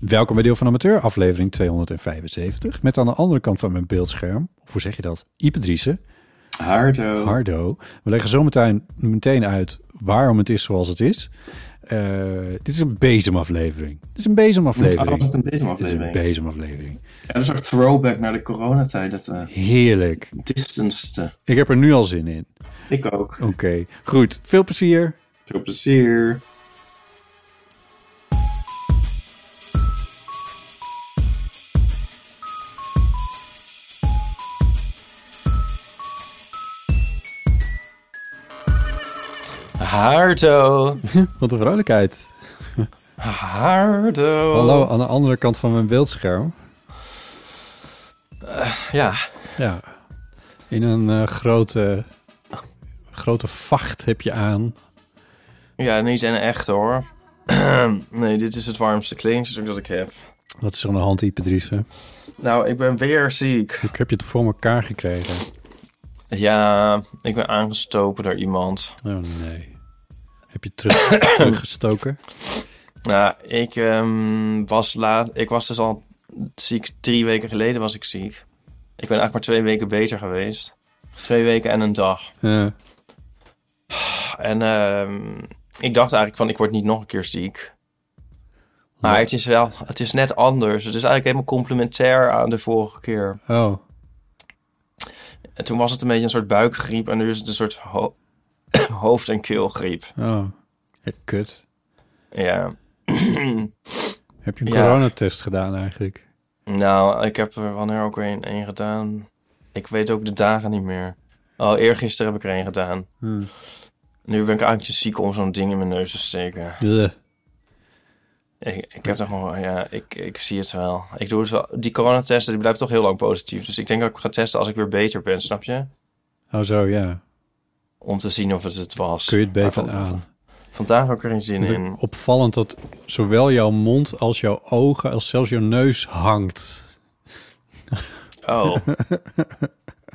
Welkom bij Deel van Amateur, aflevering 275. Met aan de andere kant van mijn beeldscherm, of hoe zeg je dat? Ipe Hardo. Hardo. We leggen zo meteen, meteen uit waarom het is zoals het is. Eh, dit is een bezemaflevering. Dit is een bezemaflevering. Oh, is het een Dit is een bezemaflevering? bezemaflevering. Ja, dat is een soort throwback naar de coronatijd. Dat uh, Heerlijk. distanced. Ik heb er nu al zin in. Ik ook. Oké, goed. Veel plezier. Veel plezier. Hardo. Wat een vrolijkheid. Hardo. Hallo, aan de andere kant van mijn beeldscherm. Ja. Ja. In een eh, grote, grote vacht heb je aan. Ja, niet een echt hoor. nee, dit is het warmste kledingstuk dat ik heb. Wat is er aan de hand? Nou, ik ben weer ziek. Ik heb je het voor elkaar gekregen. Ja, ik ben aangestoken door iemand. Oh nee. Heb je terug, teruggestoken? Nou, ik ehm, was laat. Ik was dus al ziek. Drie weken geleden was ik ziek. Ik ben eigenlijk maar twee weken beter geweest. Twee weken en een dag. Ja. En ehm, ik dacht eigenlijk van, ik word niet nog een keer ziek. Maar het is wel, het is net anders. Het is eigenlijk helemaal complementair aan de vorige keer. Oh. En toen was het een beetje een soort buikgriep en nu is het een soort ho- hoofd- en keelgriep. Oh. Kut. Ja. Heb je een Ja. coronatest gedaan eigenlijk? Nou, ik heb er wanneer ook weer een, een gedaan. Ik weet ook de dagen niet meer. Oh, eergisteren heb ik er een gedaan. Hmm. Nu ben ik eigenlijk te ziek om zo'n ding in mijn neus te steken. Ik, ik heb toch gewoon, ja, ik, ik zie het wel. Ik doe het wel. Die coronatesten, die blijven toch heel lang positief. Dus ik denk dat ik ga testen als ik weer beter ben, snap je? Oh zo, ja. Om te zien of het het was. Kun je het beter van- aan. Vandaag ook er een zin in. Opvallend dat zowel jouw mond als jouw ogen als zelfs jouw neus hangt. Oh.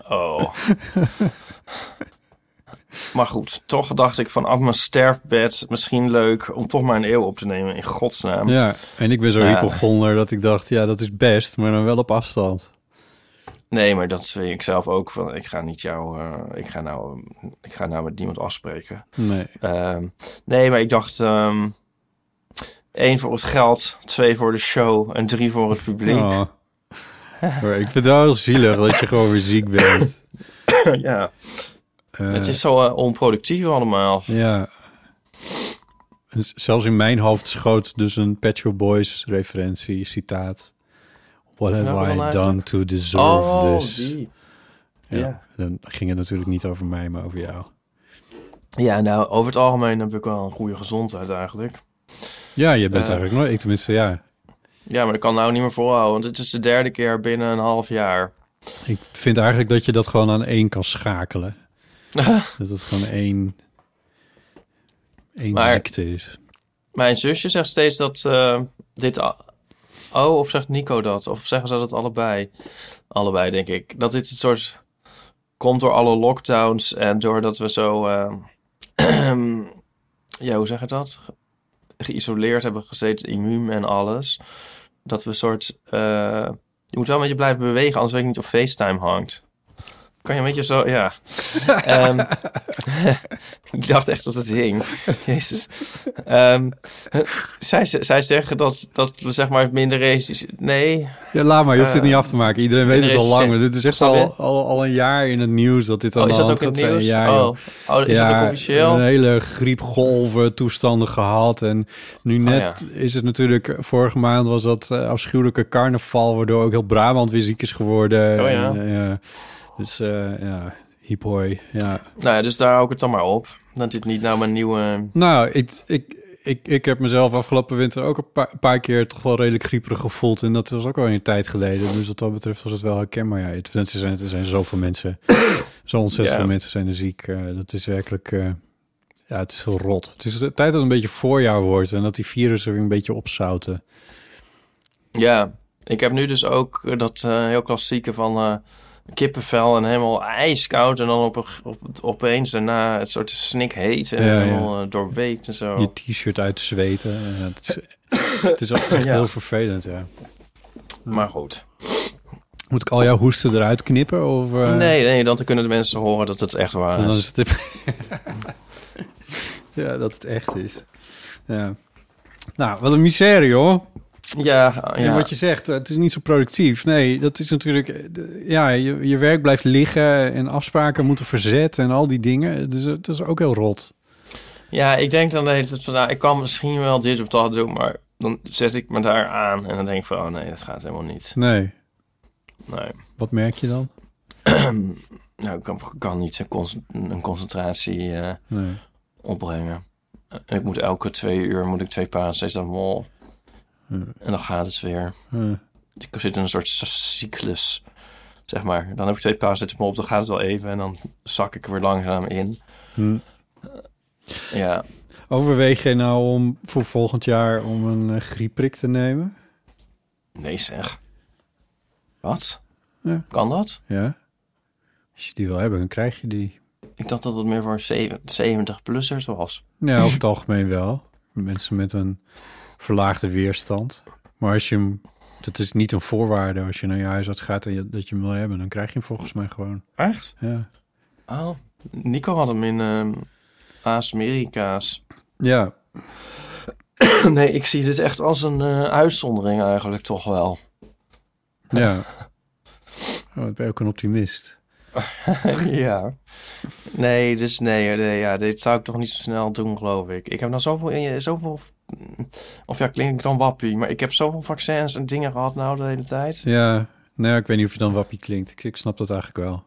Oh. Maar goed, toch dacht ik vanaf mijn sterfbed misschien leuk om toch maar een eeuw op te nemen in godsnaam. Ja, en ik ben zo Ja. hypochonder dat ik dacht, ja, dat is best, maar dan wel op afstand. Nee, maar dat weet ik zelf ook van. Ik ga niet jou, eh, ik ga nou, ik ga nou met niemand afspreken. Nee. Ehm, nee, maar ik dacht ehm één voor het geld, twee voor de show en drie voor het publiek. Oh. Maar ik vind het wel heel zielig dat je gewoon weer ziek bent. ja, Eh, het is zo eh, onproductief allemaal. Ja. Zelfs in mijn hoofd schoot dus een Pet Boys referentie, citaat. What have I eigenlijk? done to deserve Oh, this? Ja. ja. Dan ging het natuurlijk niet over mij, maar over jou. Ja, nou, over het algemeen heb ik wel een goede gezondheid eigenlijk. Ja, je bent Eh. eigenlijk nooit... Ik tenminste, ja. Ja, maar dat kan nou niet meer volhouden, want het is de derde keer binnen een half jaar. Ik vind eigenlijk dat je dat gewoon aan één kan schakelen. dat het gewoon één... één Maar- ziekte is. Mijn zusje zegt steeds dat eh, dit... Oh, of zegt Nico dat? Of zeggen ze dat allebei? Allebei, denk ik. Dat dit een soort... Komt door alle lockdowns en doordat we zo... eh, ja, hoe zeg je dat? Ge- Geïsoleerd hebben gezeten, immuun en alles. Dat we een soort... eh, je moet wel met je blijven bewegen, anders weet ik niet of FaceTime hangt. Kan je een beetje zo, ja. Ehm, ik dacht echt dat het hing. Jezus. Ehm, zij, zij zeggen dat, dat we zeg maar minder races... Nee. Ja, laat maar. Je hoeft het Eh, niet af te maken. Iedereen weet het al lang. maar Dit is echt al, al, al een jaar in het nieuws dat dit aan Oh, de is dat ook in het nieuws? Ja, joh. oh. oh, is dat ook officieel? Een hele griepgolven toestanden gehad. En nu net Oh, is het natuurlijk... Vorige maand was dat eh, afschuwelijke carnaval... waardoor ook heel Brabant weer ziek is geworden. Oh, ja. En, eh, ja. Dus eh, ja, hiep hoi. Ja. Nou ja, dus daar hou ik het dan maar op. Dat dit niet nou mijn nieuwe... Nou, ik, ik, ik, ik heb mezelf afgelopen winter ook een paar, een paar keer toch wel redelijk grieperig gevoeld. En dat was ook al een tijd geleden. Dus wat dat betreft was het wel herkenbaar. Ja, het, er, zijn, er zijn zoveel mensen, zo ontzettend Ja. veel mensen zijn er ziek. eh, dat is werkelijk, eh, ja, het is heel rot. Het is de tijd dat het een beetje voorjaar wordt en dat die virussen weer een beetje opzouten. Ja, ik heb nu dus ook dat heel klassieke van kippenvel en helemaal ijskoud. En dan op, op, opeens daarna het soort snik heet en Ja, ja. helemaal eh, doorweekt en zo. Je t-shirt uitzweten. en het, is, het is ook echt Ja. heel vervelend, ja. Maar goed. Moet ik al jouw hoesten eruit knippen? Of, eh, nee, nee, dan kunnen de mensen horen dat het echt waar is. is het... ja, dat het echt is. Ja. Nou, wat een miserie, hoor. Ja, En wat je zegt, eh, het is niet zo productief. Nee, dat is natuurlijk... eh, Ja, je, je werk blijft liggen en afspraken moeten verzet en al die dingen. Dus het is ook heel rot. ja, ik denk dan de hele tijd van, nou, ik kan misschien wel dit of dat doen, maar dan zet ik me daar aan en dan denk ik van, oh nee, dat gaat helemaal niet. Nee. Nee. Wat merk je dan? nou, ik kan, kan niet een, concent- een concentratie eh, Nee. opbrengen. En ik moet elke twee uur moet ik twee paracetamol. Hm. En dan gaat het weer. Hm. Ik zit in een soort cyclus, zeg maar. Dan heb ik twee paracetamol op, dan gaat het wel even en dan zak ik er weer langzaam in. Hm. Ja, Overweeg je nou om voor volgend jaar om een uh, griepprik te nemen? nee zeg. Wat? Ja. Kan dat? Ja. Als je die wil hebben, dan krijg je die. Ik dacht dat het meer voor 70-plussers was. Ja, over het algemeen wel. Mensen met een verlaagde weerstand. Maar als je hem... Dat is niet een voorwaarde als je naar je huisarts gaat en je, dat je hem wil hebben. Dan krijg je hem volgens mij gewoon. Echt? Ja. Oh, Nico had hem in ehm Amerika's. Ja. nee, ik zie dit echt als een eh, uitzondering eigenlijk toch wel. Ja. Oh, ik ben ook een optimist. ja. Nee, dus nee, nee, ja, dit zou ik toch niet zo snel doen, geloof ik. Ik heb nou zoveel, zoveel, of ja, klink ik dan wappie, maar ik heb zoveel vaccins en dingen gehad nou de hele tijd. Ja. Nou, ik weet niet of je dan wappie klinkt. Ik, ik snap dat eigenlijk wel.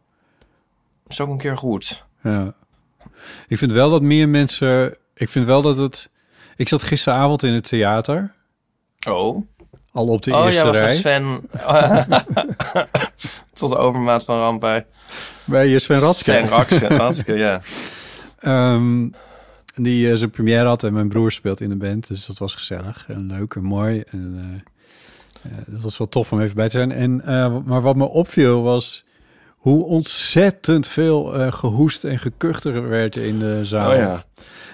Is ook een keer goed. Ja. Ik vind wel dat meer mensen... Ik vind wel dat het... Ik zat gisteravond in het theater. Oh. Al op de oh, eerste jij was rij. Sven. Tot de overmaat van ramp bij Bij Sven Ratske. Sven Ratske, Ratske, ja. Ehm, die eh, zijn première had en mijn broer speelt in de band. Dus dat was gezellig en leuk en mooi. En, eh, eh, dat was wel tof om even bij te zijn. En, eh, maar wat me opviel was hoe ontzettend veel eh, gehoest en gekucht er werd in de zaal. Oh ja.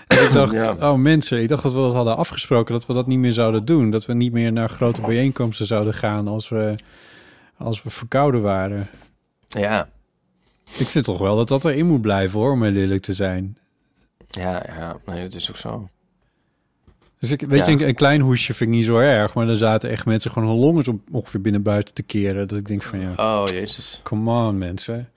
En ik dacht, Ja. oh mensen, ik dacht dat we dat hadden afgesproken, dat we dat niet meer zouden doen. Dat we niet meer naar grote bijeenkomsten zouden gaan als we, als we verkouden waren. Ja, Ik vind toch wel dat dat erin moet blijven hoor, om heel eerlijk te zijn. Ja, ja. Nee, dat is ook zo. Dus ik, weet Ja. je, een, een klein hoesje vind ik niet zo erg, maar er zaten echt mensen gewoon hun longen zo ongeveer binnen buiten te keren. Dat ik denk van ja, Oh, jezus. come on mensen.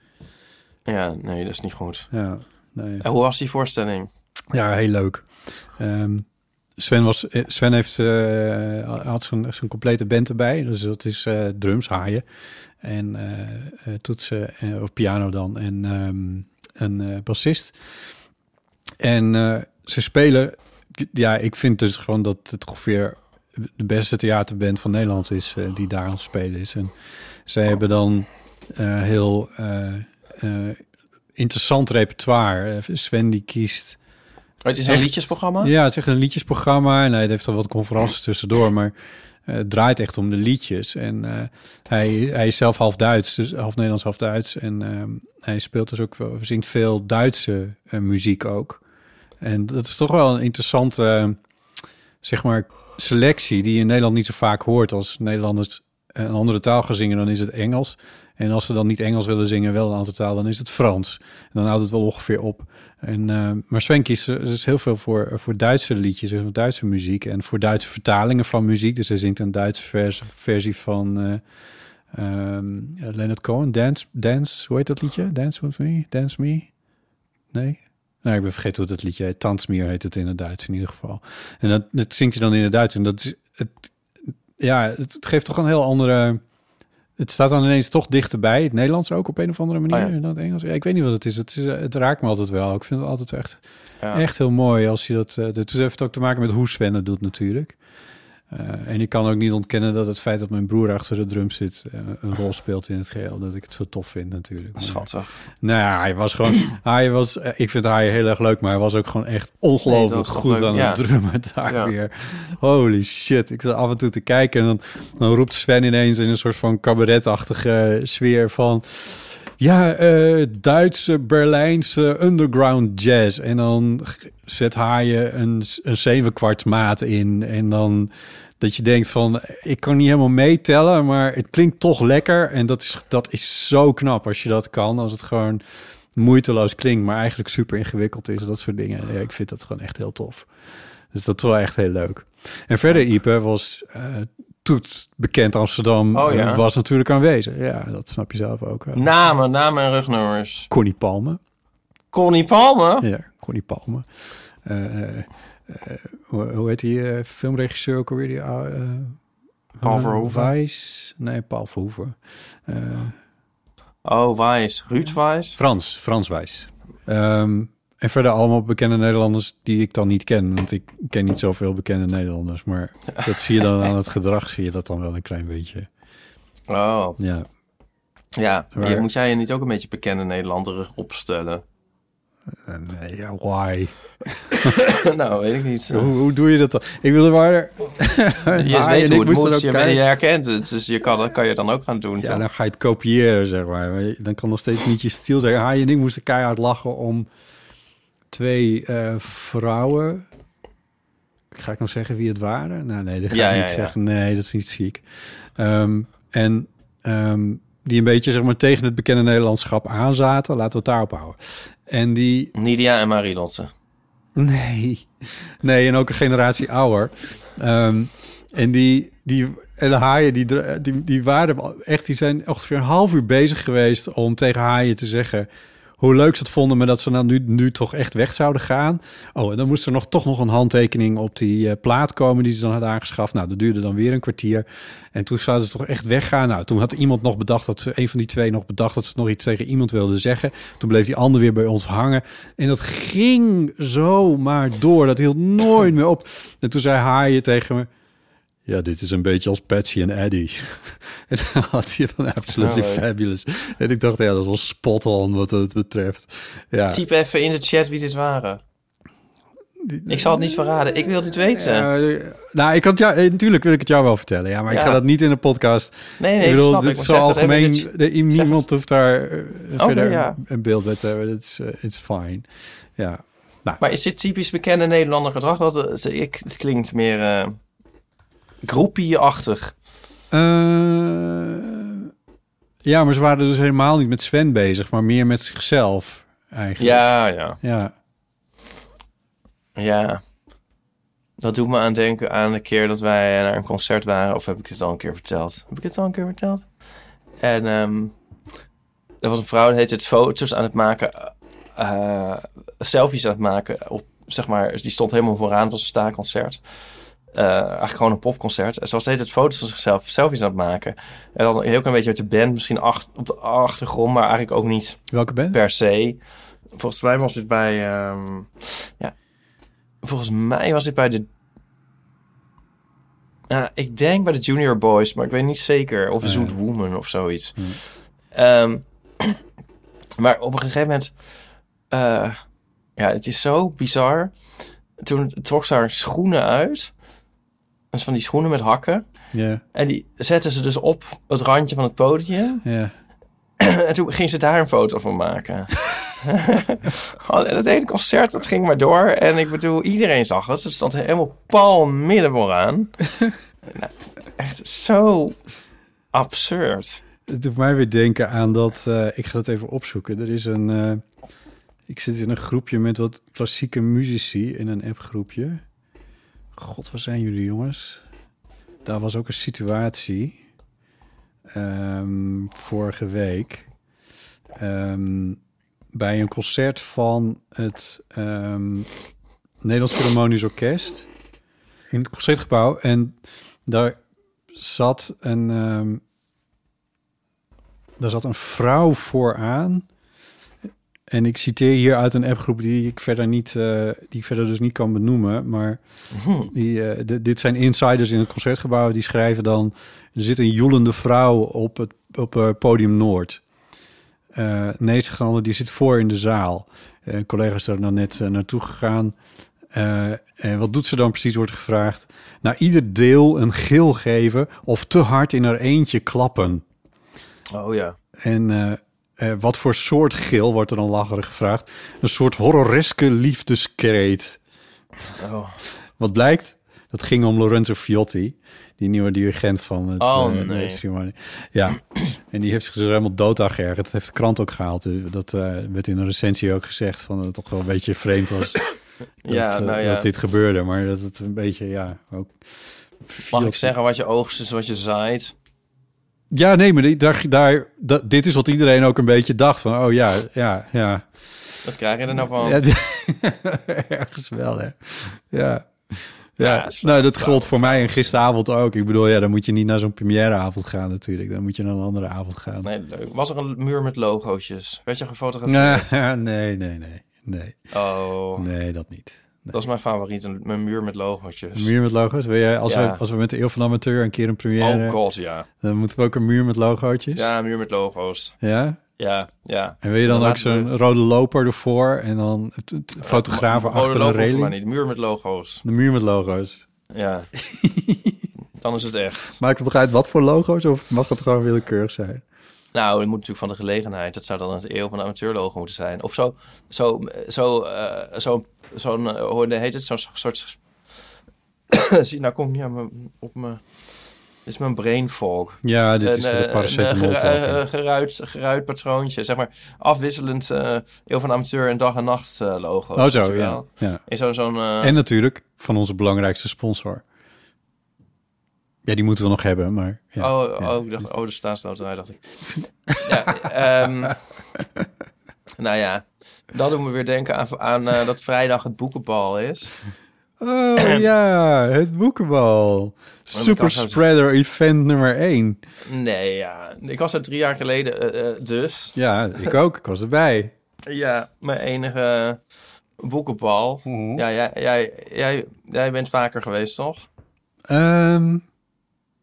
Ja, nee, dat is niet goed. Ja, nee. En hoe was die voorstelling? ja heel leuk. Ehm, Sven, was, eh, Sven heeft, eh, had zijn, zijn complete band erbij. Dus dat is eh, drums, haaien en toetsen, of piano dan, en ehm, een bassist. En eh, ze spelen, ja, ik vind dus gewoon dat het ongeveer de beste theaterband van Nederland is eh, die daar aan het spelen is. En zij hebben dan eh, heel interessant repertoire. Sven die kiest Oh, het is een Echt? liedjesprogramma? ja, het is echt een liedjesprogramma. En hij heeft er wat conferences tussendoor. Maar het draait echt om de liedjes. En hij, hij is zelf half Duits. Dus half Nederlands, half Duits. En ehm, hij speelt dus ook wel, zingt veel Duitse muziek ook. En dat is toch wel een interessante, eh, zeg maar, selectie die je in Nederland niet zo vaak hoort. Als Nederlanders een andere taal gaan zingen, dan is het Engels. En als ze dan niet Engels willen zingen, wel een andere taal, dan is het Frans. En dan houdt het wel ongeveer op. En, uh, maar Sven kiest heel veel voor, voor Duitse liedjes, dus Duitse muziek. En voor Duitse vertalingen van muziek. Dus hij zingt een Duitse vers, versie van uh, Leonard Cohen. Dance, Dance, hoe heet dat liedje? Dance with me? Dance me? Nee? Nou, ik ben vergeten hoe dat liedje heet. Tanzmier heet het in het Duits in ieder geval. En dat, dat zingt hij dan in het Duits. En dat is, het, ja, het geeft toch een heel andere... Het staat dan ineens toch dichterbij. Het Nederlands ook op een of andere manier. Oh ja. dan het Engels. Ja, ik weet niet wat het is. Het, is, het raakt me altijd wel. Ik vind het altijd echt, ja. echt heel mooi als je dat... Uh, het heeft ook te maken met hoe Sven het doet natuurlijk. Uh, en ik kan ook niet ontkennen dat het feit dat mijn broer achter de drum zit uh, een rol speelt in het geheel. Dat ik het zo tof vind natuurlijk. Schattig. Nou ja, hij was gewoon... hij was, uh, ik vind hij heel erg leuk, maar hij was ook gewoon echt ongelooflijk nee, goed aan ja. het drummen daar ja. weer. Holy shit. Ik zat af en toe te kijken en dan, dan roept Sven ineens in een soort van cabaretachtige sfeer van... Ja, uh, Duitse, Berlijnse underground jazz. En dan zet Haaien een, een zevenkwart maat in. En dan dat je denkt van, ik kan niet helemaal meetellen, maar het klinkt toch lekker. En dat is, dat is zo knap als je dat kan. Als het gewoon moeiteloos klinkt, maar eigenlijk super ingewikkeld is. Dat soort dingen. Ja, ik vind dat gewoon echt heel tof. Dus dat is wel echt heel leuk. En verder, Ipe was uh, Toet, bekend Amsterdam, oh, ja. was natuurlijk aanwezig. Ja, dat snap je zelf ook. Wel. Namen, namen en rugnummers. Connie Palme. Connie Palme? Ja, Connie Palme. Uh, uh, hoe, hoe, heet die filmregisseur ook alweer? Die, Paul Verhoeven? Nee, Paul Verhoeven. oh, Wijs. Ruud Wijs? Frans, Frans Wijs. Um, en verder allemaal bekende Nederlanders die ik dan niet ken. Want ik ken niet zoveel bekende Nederlanders. Maar dat zie je dan aan het gedrag, zie je dat dan wel een klein beetje. Oh. Ja. Ja, maar... moet jij je niet ook een beetje bekende Nederlander opstellen? Uh, nee, ja, why? nou, weet ik niet. Hoe, hoe, doe je dat dan? Ik wilde maar... je weet hoe het moet, je, je herkent het. Dus je kan, dat kan je dan ook gaan doen. Ja, toch? dan ga je het kopiëren, zeg maar. maar dan kan nog steeds niet je stil zijn. Haai en ik moesten keihard lachen om twee uh, vrouwen. Ga ik nog zeggen wie het waren? Nou, nee, dat ga ja, ik niet ja, zeggen. Nee, dat is niet ziek. Um, en um, die een beetje zeg maar tegen het bekende Nederlandschap aanzaten. Laten we het daarop houden. En die... Nidia en Marie Lotte. Nee. Nee, en ook een generatie ouder. Um, en die, die en de haaien, die, die, die waren echt, die zijn ongeveer een half uur bezig geweest om tegen haaien te zeggen hoe leuk ze het vonden, maar dat ze nou nu, toch echt weg zouden gaan. Oh, en dan moest er nog, toch nog een handtekening op die uh, plaat komen die ze dan hadden aangeschaft. Nou, dat duurde dan weer een kwartier. En toen zouden ze toch echt weggaan. Nou, toen had iemand nog bedacht dat ze, een van die twee nog bedacht dat ze nog iets tegen iemand wilden zeggen. Toen bleef die ander weer bij ons hangen. En dat ging zo maar door. Dat hield nooit meer op. En toen zei Haaien tegen me... Ja, dit is een beetje als Patsy en Eddie. en dan had hij van Absolutely Oh. Fabulous. En ik dacht, ja, dat was spot on wat het betreft. Ja. Typ even in de chat wie dit waren. Ik zal het niet verraden. Ik wil dit weten. Ja, nou, ik had jou, eh, natuurlijk wil ik het jou wel vertellen. Ja, maar Ja. ik ga dat niet in de podcast. Nee, nee, ik bedoel, snap dit is zo algemeen. de niemand hoeft daar eh, Oh, verder ja. een beeld bij te hebben. Het is, eh, it's fine. Ja. Nou, Maar is dit typisch bekende Nederlander gedrag? Dat, het, ik, het klinkt meer eh groepie-achtig. eh, ja, maar ze waren dus helemaal niet met Sven bezig, maar meer met zichzelf eigenlijk. Ja, ja, Ja. ja. Dat doet me aan denken aan de keer dat wij naar een concert waren. Of heb ik het al een keer verteld? Heb ik het al een keer verteld? En ehm er was een vrouw die het foto's aan het maken. eh, selfies aan het maken. Op, zeg maar, die stond helemaal vooraan. Het was een staakconcert. Eh, eigenlijk gewoon een popconcert. En ze was steeds het foto's van zichzelf, selfies aan het maken. En dan een heel klein beetje uit de band, misschien ach- op de achtergrond, maar eigenlijk ook niet Welke band? per se. Volgens mij was dit bij, ehm, ja, volgens mij was dit bij de, ja, ik denk bij de Junior Boys, maar ik weet niet zeker. Of Ah, Zoet. Woman of zoiets. Hmm. Ehm, maar op een gegeven moment, eh, ja, het is zo bizar. Toen trok ze haar schoenen uit. Dus van die schoenen met hakken. En die zetten ze dus op het randje van het podium. En toen ging ze daar een foto van maken. En het hele concert, dat ging maar door. En ik bedoel, iedereen zag het. Het stond helemaal pal midden vooraan. nou, echt zo absurd. het doet mij weer denken aan dat... eh, ik ga het even opzoeken. Er is een... eh, ik zit in een groepje met wat klassieke muzici in een appgroepje. God, waar zijn jullie jongens? Daar was ook een situatie ehm, vorige week ehm, bij een concert van het ehm, Nederlands Philharmonisch Orkest in het concertgebouw en daar zat een daar zat een vrouw vooraan en ik citeer hier uit een appgroep die ik verder niet, eh, die ik verder dus niet kan benoemen, maar die, eh, di- dit zijn insiders in het concertgebouw die schrijven dan: er zit een joelende vrouw op het op eh, podium Noord. Nee, zegt een ander, die zit voor in de zaal. Eh, een collega is daar nou net naartoe gegaan. En wat doet ze dan precies, wordt gevraagd. Na ieder deel een gil geven of te hard in haar eentje klappen. Oh ja. En eh, wat voor soort gil wordt er dan lacherig gevraagd? Een soort horroreske liefdeskreet. Oh, Wat blijkt? Dat ging om Lorenzo Fiotti, die nieuwe dirigent van het Oh, nee. Philharmonisch. Ja, en die heeft zich dus helemaal dood aan geërgerd. Dat heeft de krant ook gehaald. Eh, Dat werd in een recensie ook gezegd van dat het toch wel een beetje vreemd was dat, ja, nou ja. dat dit gebeurde. Maar dat het een beetje, ja, ook... Mag Fiotti- ik zeggen wat je oogst is wat je zaait? Ja, nee, maar die- daar, daar, dat, dit is wat iedereen ook een beetje dacht van, oh ja, ja, ja. Wat krijg je er nou van? Ja, ergens wel, hè. Ja. Ja, nou, dat geldt voor mij en gisteravond ook. Ik bedoel, ja, dan moet je niet naar zo'n premièreavond gaan natuurlijk. Dan moet je naar een andere avond gaan. Nee, leuk. Was er een muur met logootjes? Werd je gefotografeerd? nee, nee, nee, nee. Oh, Nee, dat niet. Dat is mijn favoriet. Een, mijn muur met logootjes. Een muur met logo's. Wil jij, als, Ja. we, als we met de Eeuw van de Amateur een keer een première... Oh god, ja. dan moeten we ook een muur met logootjes. Ja, een muur met logo's. Ja? Ja, ja. En wil je dan, Dan ook zo'n rode loper ervoor en dan fotografen Oh, achter de reling? maar niet. Muur met logo's. De muur met logo's. Ja. Dan is het echt. Maakt het toch uit wat voor logo's of mag het gewoon willekeurig zijn? Nou, het moet natuurlijk van de gelegenheid. Dat zou dan het eeuw van de amateurlogo moeten zijn. Of zo, zo, zo, eh, zo, zo'n, eh, hoe heet het? Zo'n soort... Zie, nou kom ik niet aan mijn, op mijn... Dit is mijn brain fog. Ja, dit is Een, de eh, paracetamol. een, eh, eh, geruit, geruit patroontje. Zeg maar afwisselend eh eeuw van amateur en dag en nacht eh logo's. oh zo, ja. ja. In zo'n... zo'n En natuurlijk van onze belangrijkste sponsor. Ja, die moeten we nog hebben, maar... Ja, oh, ja. oh, ik dacht, oh, de staatsloterij, dacht ik. ja, ehm, nou ja, dat doet me weer denken aan, aan eh, dat vrijdag het boekenbal is. Oh ja, het boekenbal. Super Spreader event nummer 1. Nee, ja, ik was er drie jaar geleden eh, eh, dus. Ja, ik ook. Ik was erbij. Ja, mijn enige boekenbal. Mhm. Ja, jij, jij, jij, jij bent vaker geweest, toch? Ehm,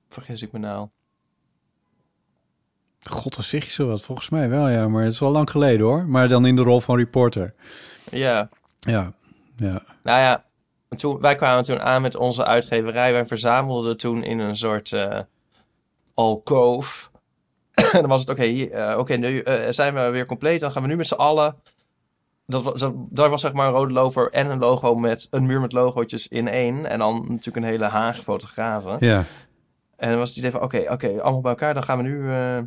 Vergis ik me nou. God, dan zeg je zo wat. Volgens mij wel, ja. Maar het is wel lang geleden, hoor. Maar dan in de rol van reporter. Ja, Ja, ja. nou ja, toen, wij kwamen toen aan met onze uitgeverij. Wij verzamelden toen in een soort alkoof. en dan was het, oké, eh, oké, nu eh, zijn we weer compleet. Dan gaan we nu met z'n allen... Dat, was- dat, daar was zeg maar een rode loper en een logo met een muur met logootjes in één. En dan natuurlijk een hele haag fotografen. Ja, En dan was het idee van, oké, oké, allemaal bij elkaar. Dan gaan we nu eh,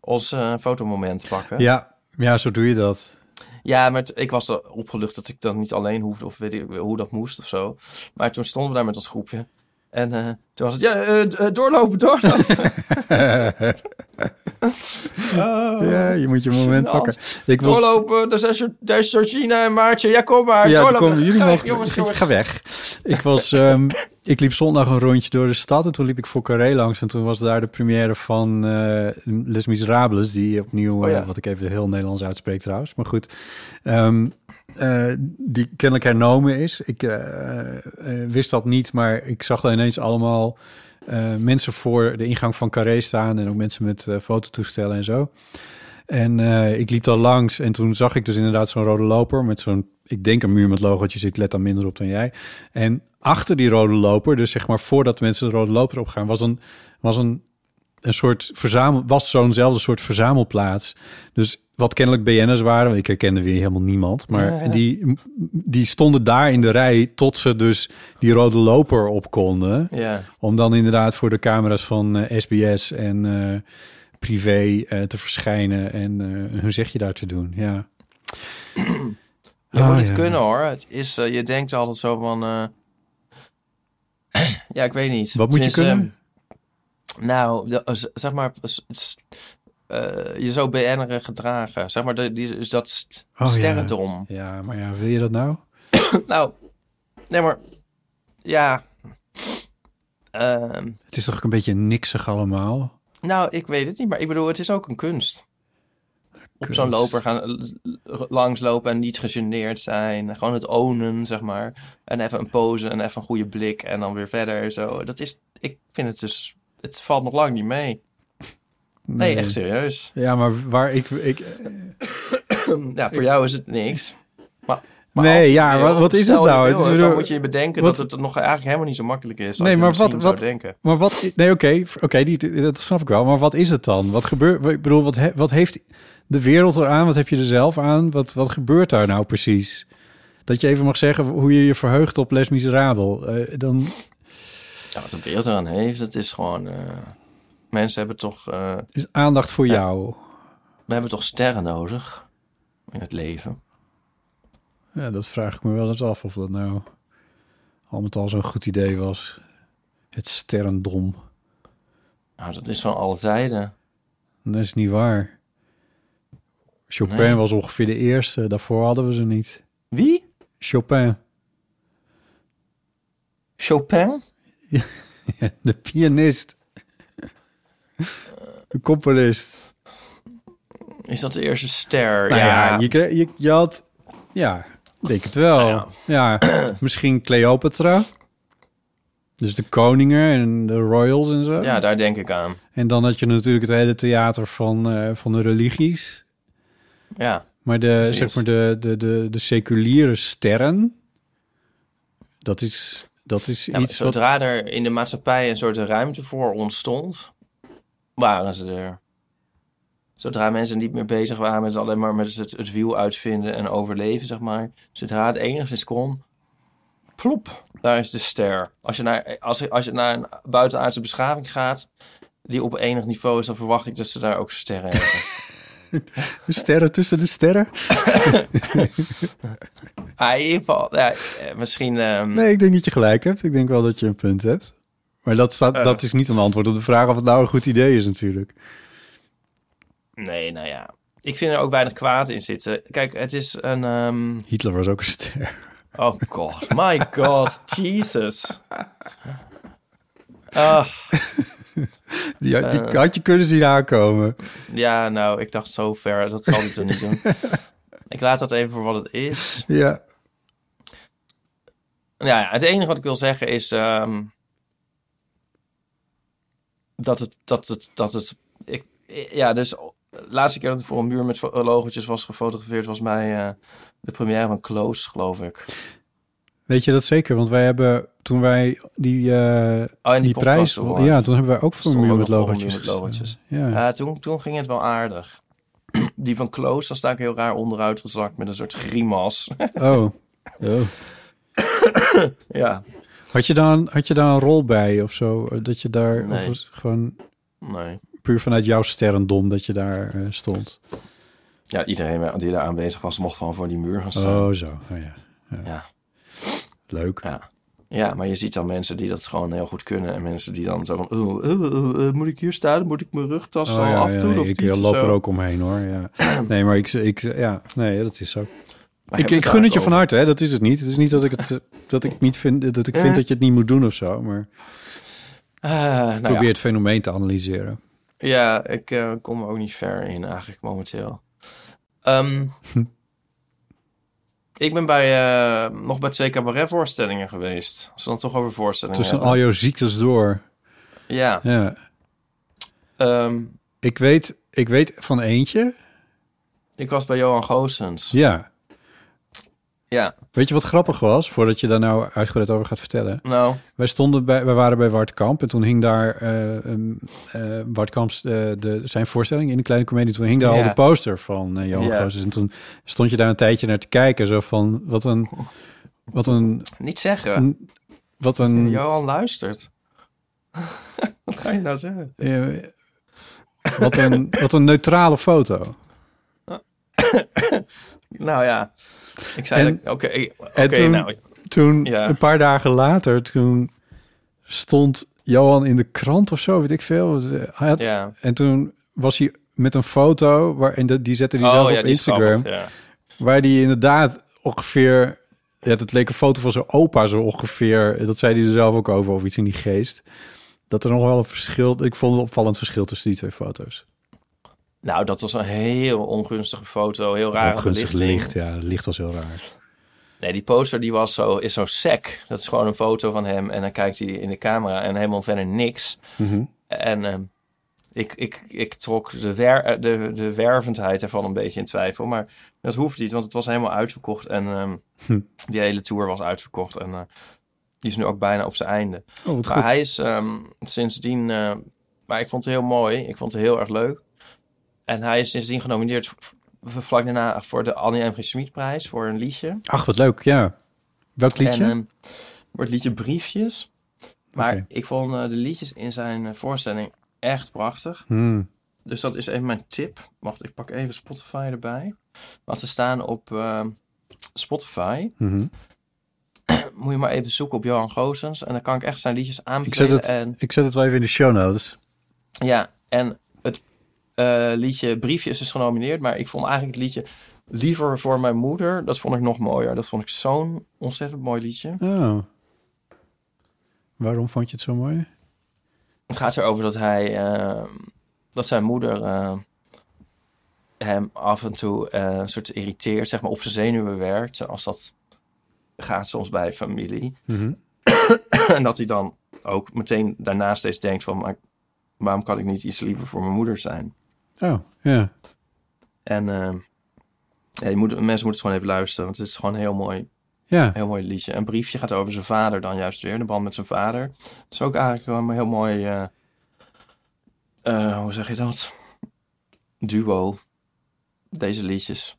ons eh, fotomoment pakken. ja. ja, zo doe je dat. Ja, maar ik was er opgelucht dat ik dat niet alleen hoefde of weet ik hoe dat moest of zo. Maar toen stonden we daar met ons groepje. En eh, toen was het, ja, eh, eh, doorlopen, doorlopen. Oh, Ja, je moet je moment pakken. Ik was, Doorlopen, daar is, daar is Georgina en Maartje. Ja, kom maar, ja, doorlopen. kom, jullie Ga weg, mogen, jongens, jongens. ga weg. Ik was, ehm, ik liep zondag een rondje door de stad en toen liep ik voor Carré langs en toen was daar de première van eh, Les Miserables, die opnieuw, Oh ja. wat ik even heel Nederlands uitspreek trouwens, maar goed, Ehm, eh, die kennelijk hernomen is. Ik eh, eh, wist dat niet, maar ik zag ineens allemaal mensen voor de ingang van Carré staan en ook mensen met fototoestellen en zo. En ik liep daar langs en toen zag ik dus inderdaad zo'n rode loper met zo'n, ik denk een muur met logootjes, ik let daar minder op dan jij. En achter die rode loper, dus zeg maar voordat mensen de rode loper opgaan, was een, was een, een soort verzamel, was zo'nzelfde soort verzamelplaats. Dus wat kennelijk BN'ers waren, want ik herkende weer helemaal niemand, maar Ja, ja. Die, die stonden daar in de rij tot ze dus die rode loper op konden. Ja, Om dan inderdaad voor de camera's van eh, SBS en eh, privé eh, te verschijnen en eh, hun zegje daar te doen. Ja. Je Ah, moet het ja. kunnen hoor. Het is, eh, je denkt altijd zo van... eh, ja, ik weet niet. Wat moet je Het kunnen? ehm, nou, de- eh, zeg maar... eh, je zo BN'eren gedragen. Zeg maar, de, die, is dat st Oh, ja. sterrendom. Ja, maar ja, wil je dat nou? Nou, nee maar... Ja... Ehm, Het is toch ook een beetje niksig allemaal? nou, ik weet het niet. Maar ik bedoel, het is ook een kunst. Op zo'n loper gaan langslopen en niet gegeneerd zijn. Gewoon het ownen, zeg maar. En even een pose en even een goede blik en dan weer verder. Zo. Dat is, ik vind het dus, het valt nog lang niet mee. Nee, echt serieus. Ja, maar waar ik... ik Ja, voor jou is het niks. Maar, maar Nee, ja, wat- wat is het nou? Het is dan moet je bedenken wat- dat het nog eigenlijk helemaal niet zo makkelijk is. Nee, maar wat- wat- denken. Maar wat... Nee, oké, oké, die- dat snap ik wel. Maar wat is het dan? Wat gebeurt... Ik bedoel, wat, he- wat heeft de wereld eraan? Wat heb je er zelf aan? Wat, wat gebeurt daar nou precies? Dat je even mag zeggen hoe je je verheugt op Les Miserabel. Eh, dan... Ja, wat de wereld eraan heeft, het is gewoon... eh, mensen hebben toch... is aandacht voor jou. we hebben toch sterren nodig in het leven. Ja, dat vraag ik me wel eens af of dat nou al met al zo'n goed idee was. Het sterrendom. Nou, dat is van alle tijden. Dat is niet waar. Chopin Nee. was ongeveer de eerste. Daarvoor hadden we ze niet. Wie? Chopin, Chopin? de pianist. De componist. Is dat de eerste ster? Nou ja, je, kreeg- je, je had... Ja, ik denk het wel. Nou ja. misschien Cleopatra. Dus de koningen en de royals en zo. Ja, daar denk ik aan. En dan had je natuurlijk het hele theater van, eh, van de religies. Ja, Maar de, Precies. zeg maar de, de, de, de seculiere sterren... Dat is, dat is ja iets wat... zodra er in de maatschappij een soort ruimte voor ontstond, waren ze er. Zodra mensen niet meer bezig waren met alleen maar met het, het wiel uitvinden en overleven, zeg maar. Zodra het enigszins kon, plop, daar is de ster. Als je naar, als, je- als je naar een buitenaardse beschaving gaat, die op enig niveau is, dan verwacht ik dat ze daar ook sterren hebben. Sterren tussen de sterren? ah, in ieder geval, ja, eh, misschien... ehm, Nee, ik denk dat je gelijk hebt. Ik denk wel dat je een punt hebt. Maar dat, staat, Eh. dat is niet een antwoord op de vraag of het nou een goed idee is natuurlijk. Nee, nou ja. Ik vind er ook weinig kwaad in zitten. Kijk, het is een... ehm, Hitler was ook een ster. Oh god, my god, Jesus. Ah, Die, Eh. had je kunnen zien aankomen. ja, nou, ik dacht zo ver, dat zal ik toch niet doen. Ik laat dat even voor wat het is. Ja. Ja, ja, het enige wat ik wil zeggen is... ehm, dat het... Dat het, dat het ik, ja, dus de laatste keer dat ik voor een muur met logotjes was gefotografeerd... was bij eh, de première van Close, geloof ik. Weet je dat zeker? Want wij hebben toen wij die, eh, Oh, en die, prijs... Ja, toen hebben wij ook voor een muur met logotjes. met. Ja. Ja, toen, toen ging het wel aardig. Die van Close, daar sta ik heel raar onderuit gezakt met een soort grimas. Oh. oh. ja, Had, je dan, had je daar een rol bij of zo? Eh, Dat je daar... Nee. Of gewoon nee. puur vanuit jouw sterrendom dat je daar eh, stond? Ja, iedereen die daar aanwezig was, mocht gewoon voor die muur gaan staan. Oh, zo. Oh, ja. Ja, Leuk. ja. ja, maar je ziet dan mensen die dat gewoon heel goed kunnen. En mensen die dan zo van, oh, oh, oh, oh, moet ik hier staan? Moet ik mijn rugtas Oh, al ja, afdoen? ja, of ik iets eh, loop er ook omheen hoor. Ja. Nee, maar ik, ik, ja, nee, dat is zo. Ik, ik gun het je van harte, hè? Dat is het niet. Het is niet dat ik het, dat ik niet vind dat ik vind dat je het niet moet doen of zo. Maar? Ah, nou probeer ja. het fenomeen te analyseren. Ja, ik eh, kom er ook niet ver in eigenlijk momenteel. Ehm, ik ben bij, eh, nog bij twee cabaretvoorstellingen geweest. Als we dan toch over voorstellingen Tussen hebben. al jouw ziektes door. Ja, Ja. ehm, Ik weet, ik weet van eentje. ik was bij Johan Goossens. Ja. Ja, Weet je wat grappig was? Voordat je daar nou uitgebreid over gaat vertellen. nou, Wij stonden bij, wij waren bij Wart Kamp en toen hing daar eh um, de, zijn voorstelling in de kleine comedie. Toen hing daar al de poster van Johan Ja. En toen stond je daar een tijdje naar te kijken. Zo van, wat een, wat een, niet zeggen. een wat een, Johan luistert. Wat ga je nou zeggen? Wat een, wat een neutrale foto. Nou ja, ik zei. Oké, oké, en toen- nou... Toen, Ja. een paar dagen later, toen stond Johan in de krant of zo, weet ik veel. Hij had, Ja. En toen was hij met een foto, waar, en de, die zette hij Oh, zelf ja, op Instagram, grappig, waar die inderdaad ongeveer... Ja, dat leek een foto van zijn opa zo ongeveer. Dat zei hij er zelf ook over, of iets in die geest. Dat er nog wel een verschil... Ik vond een opvallend verschil tussen die twee foto's. Nou, dat was een heel ongunstige foto. Heel raar gunstig licht, ja. Het licht was heel raar. Nee, die poster die was zo, is zo sec. Dat is gewoon een foto van hem. En dan kijkt hij in de camera en helemaal verder niks. Mhm. En ehm, ik, ik, ik trok de, wer, eh, de, de wervendheid ervan een beetje in twijfel. Maar dat hoeft niet, want het was helemaal uitverkocht. En ehm, Hm. die hele tour was uitverkocht. En eh, die is nu ook bijna op zijn einde. Oh, Maar goed. hij is ehm, sindsdien... eh, maar ik vond het heel mooi. Ik vond het heel erg leuk. En hij is sindsdien genomineerd vlak daarna voor de Annie M. G. Schmid-prijs voor een liedje. Ach, wat leuk, ja. Welk liedje? En wordt het liedje Briefjes. Maar ik vond eh, de liedjes in zijn eh, voorstelling echt prachtig. Hmm. Dus dat is even mijn tip. Wacht, ik pak even Spotify erbij. Want ze staan op ehm, Spotify. Mhm. Moet je maar even zoeken op Johan Goossens. En dan kan ik echt zijn liedjes Ik, zet het, En ik zet het wel even in de show notes. Ja, en eh, liedje Briefje is dus genomineerd. Maar ik vond eigenlijk het liedje Liever voor mijn moeder. Dat vond ik nog mooier. Dat vond ik zo'n ontzettend mooi liedje. Oh. Waarom vond je het zo mooi? Het gaat erover dat hij... eh, dat zijn moeder eh, hem af en toe eh, een soort irriteert. Zeg maar op zijn zenuwen werkt. Zoals dat gaat soms bij familie. Mhm. en dat hij dan ook meteen daarna steeds denkt van... Maar waarom kan ik niet iets liever voor mijn moeder zijn? Oh, ja. En eh, ja, je moet, mensen moeten het gewoon even luisteren, want het is gewoon een heel mooi, Ja. heel mooi liedje. Een briefje gaat over zijn vader dan juist weer, de band met zijn vader. Het is ook eigenlijk wel een heel mooi, eh, eh, hoe zeg je dat? Duo, deze liedjes.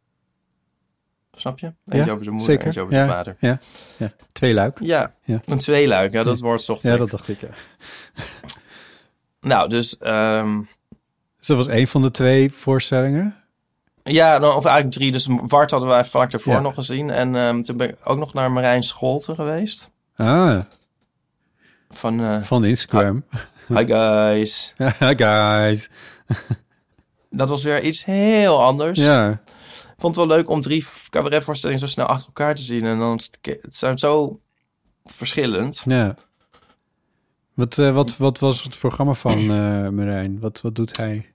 Snap je? Eentje Ja, over zijn moeder, zeker. eentje over Ja. zijn vader. Ja. ja. Twee luik. Ja, Ja. een tweeluik, ja, dat woord zocht Ja, ik. dat dacht ik, ja. Nou, dus ehm, Dus dat was één van de twee voorstellingen. Ja, nou, of eigenlijk drie. Dus Wart hadden wij vlak daarvoor Ja. nog gezien. En ehm, toen ben ik ook nog naar Marijn Scholten geweest. Ah, Van, eh, van Instagram. hi guys. Hi guys. Dat was weer iets heel anders. Ja. Ik vond het wel leuk om drie cabaretvoorstellingen zo snel achter elkaar te zien. En dan, het zijn zo verschillend. ja. Wat, eh, wat, wat was het programma van eh Marijn? Wat, wat doet hij?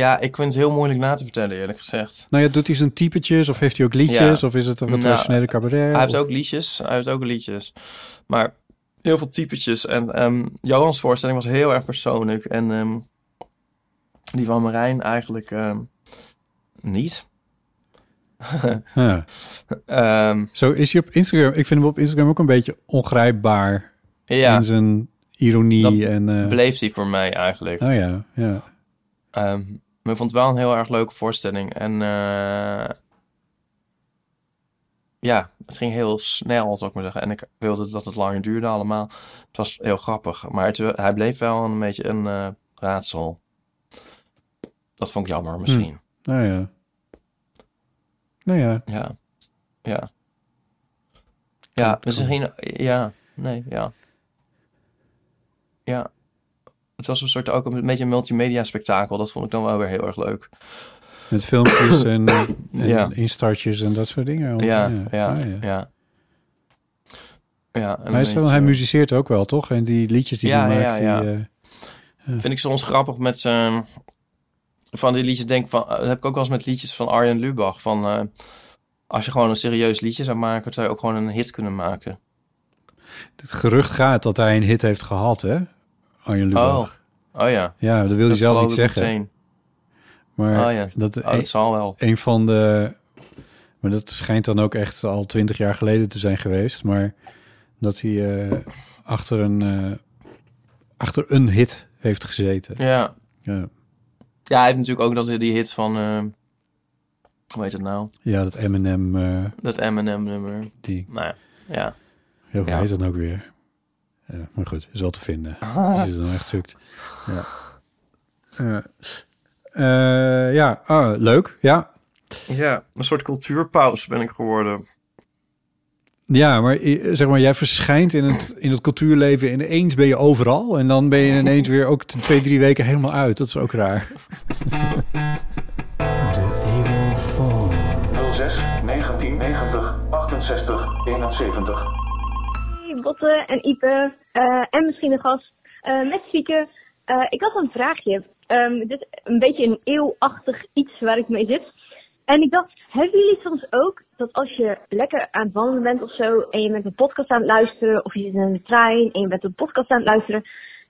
Ja, ik vind het heel moeilijk na te vertellen, eerlijk gezegd. Nou ja, doet hij zijn typetjes of heeft hij ook liedjes? Ja. Of is het een Nou, traditionele cabaret? Hij heeft Of- ook liedjes. Hij heeft ook liedjes. Maar heel veel typetjes. En ehm Johans voorstelling was heel erg persoonlijk. En ehm, die van Marijn eigenlijk ehm, niet. Ja. Zo is hij op Instagram. Ik vind hem op Instagram ook een beetje ongrijpbaar ja, in zijn ironie Dat en. eh, bleef die voor mij eigenlijk. oh ja, ja. Maar ik vond het wel een heel erg leuke voorstelling. En eh, ja, het ging heel snel, zou ik maar zeggen. En ik wilde dat het langer duurde allemaal. Het was heel grappig. Maar het, hij bleef wel een beetje een eh, raadsel. Dat vond ik jammer misschien. Nou ja. Nou ja. Ja. Ja. Ja, misschien... Ja. Nee, ja. Ja. Het was een soort ook een beetje een multimedia spektakel. Dat vond ik dan wel weer heel erg leuk. Met filmpjes en, en Ja. instartjes en dat soort dingen. Ja, ja, Ah, ja. ja. en Maar hij, is wel- hij muziceert ook wel, toch? En die liedjes die Ja, hij ja, maakt, ja. die... eh, Vind ik soms grappig met zijn... Van die liedjes denk ik van... Dat heb ik ook wel eens met liedjes van Arjen Lubach. Van eh, als je gewoon een serieus liedje zou maken... zou je ook gewoon een hit kunnen maken. het gerucht gaat dat hij een hit heeft gehad, hè? Arjen Lubach. Oh, oh ja. Ja, dat wil hij zelf niet zeggen. meteen. Maar Oh ja. dat, Oh, dat zal wel. een van de... Maar dat schijnt dan ook echt al twintig jaar geleden te zijn geweest. Maar dat hij eh, achter, een, eh, achter een hit heeft gezeten. Ja. Ja, Ja, hij heeft natuurlijk ook dat, die hit van... eh, hoe heet het nou? ja dat Eminem, Dat Eminem nummer. die... Nou ja. Ja. Ja, hoe Ja. heet dat nou ook weer? Ja, maar goed, is wel te vinden. Als je het dan echt zoekt. Ja. Ja. Eh, ja, ah, leuk. Ja. Ja, een soort cultuurpaus ben ik geworden. Ja, maar zeg maar, jij verschijnt in het, in het cultuurleven en ineens ben je overal. En dan ben je ineens weer ook twee, drie weken helemaal uit. Dat is ook raar. 06 1990 68 71. Botte en Ipe eh, en misschien een gast eh, met Fieke. Eh, ik had een vraagje. Ehm, dit is een beetje een eeuwachtig iets waar ik mee zit. En ik dacht, hebben jullie soms ook dat als je lekker aan het wandelen bent of zo en je bent een podcast aan het luisteren of je zit in de trein en je bent een podcast aan het luisteren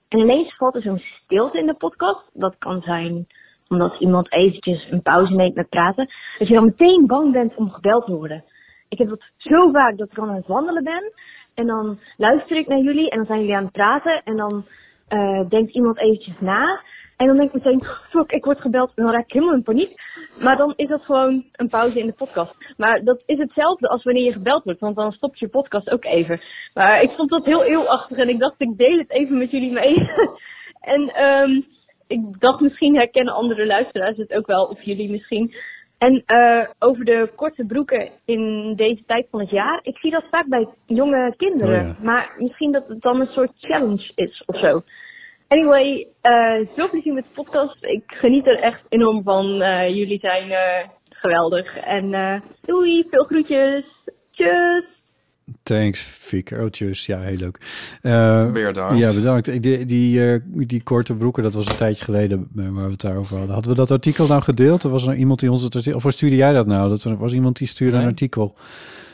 en ineens valt er zo'n stilte in de podcast. Dat kan zijn omdat iemand eventjes een pauze neemt met praten. Dat je dan meteen bang bent om gebeld te worden. Ik heb dat zo vaak dat ik aan het wandelen ben. En dan luister ik naar jullie en dan zijn jullie aan het praten. En dan eh, denkt iemand eventjes na. En dan denk ik meteen, fuck, ik word gebeld. En dan raak ik helemaal in paniek. Maar dan is dat gewoon een pauze in de podcast. Maar dat is hetzelfde als wanneer je gebeld wordt. Want dan stopt je podcast ook even. Maar ik vond dat heel eeuwachtig. En ik dacht, ik deel het even met jullie mee. en ehm ik dacht, misschien herkennen andere luisteraars het ook wel. Of jullie misschien. En eh, over de korte broeken in deze tijd van het jaar. Ik zie dat vaak bij jonge kinderen. Oh ja. Maar misschien dat het dan een soort challenge is of zo. Anyway, eh veel plezier met de podcast. Ik geniet er echt enorm van. Eh, jullie zijn geweldig. En doei, veel groetjes. Tjus. Thanks, Fieke. Oh, tjus. Ja, heel leuk. Eh, Weer bedankt. Ja, bedankt. Ik- Die, die, eh, die korte broeken, dat was een tijdje geleden eh, waar we het daarover hadden. Hadden we dat artikel nou gedeeld? Er was er iemand die ons het artikel... Of waar stuurde jij dat nou? Dat er was iemand die stuurde een artikel.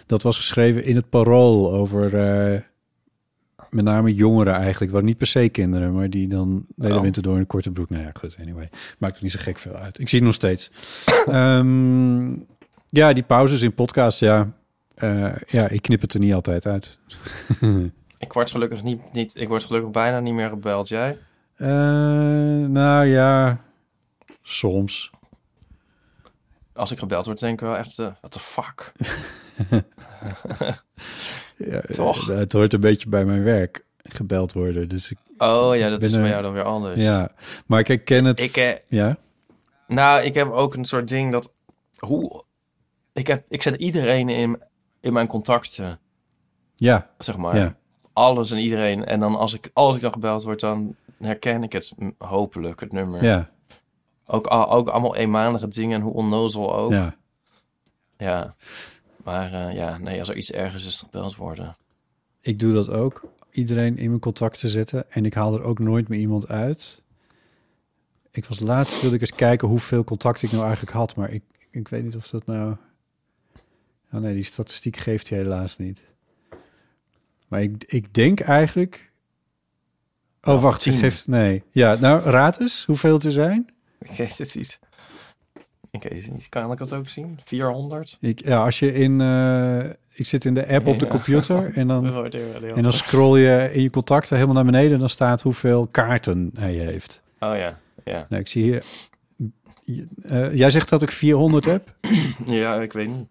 Dat was geschreven in het Parool over... eh, met name jongeren eigenlijk. waren niet per se kinderen, maar die dan de hele Oh. winter door in een korte broek. Nou ja, goed, anyway. Maakt er niet zo gek veel uit. Ik zie het nog steeds. Ehm, ja, die pauzes in podcast, ja. Eh, ja, ik knip het er niet altijd uit. Ik word gelukkig niet, niet, ik word gelukkig bijna niet meer gebeld. Jij? Eh, nou ja, soms. Als ik gebeld word, denk ik wel echt, uh, what the fuck? Ja, Toch? Het hoort een beetje bij mijn werk, gebeld worden. Dus ik, Oh ja, dat is bij jou dan weer anders. ja, maar ik herken het. Ik, eh, ja, nou, ik heb ook een soort ding dat, hoe, ik heb, ik zet iedereen in, in mijn contacten, ja, zeg maar. ja, Alles en iedereen. En dan als ik, als ik dan gebeld word, dan herken ik het hopelijk, het nummer. ja, Ook, al- ook allemaal eenmalige dingen en hoe onnozel ook. ja. Ja. Maar eh, ja, nee, als er iets ergens is gebeld worden. Ik doe dat ook. Iedereen in mijn contacten zetten. En ik haal er ook nooit meer iemand uit. Ik was laatst, wilde ik eens kijken hoeveel contact ik nou eigenlijk had. Maar ik, ik weet niet of dat nou... Oh nee, die statistiek geeft hij helaas niet. Maar ik, ik denk eigenlijk... Oh, Ja, wacht. Ik tien. geef, nee. Ja, nou, raad eens hoeveel er zijn. Ik weet het niet. Ik weet het niet. Kan ik dat ook zien? 400? Ik, ja, als je in... eh, ik zit in de app op de Ja. computer en dan... En dan scroll je in je contacten helemaal naar beneden en dan staat hoeveel kaarten hij heeft. Oh ja, ja. Nou, ik zie hier. eh, jij zegt dat ik 400 heb? Ja, ik weet niet.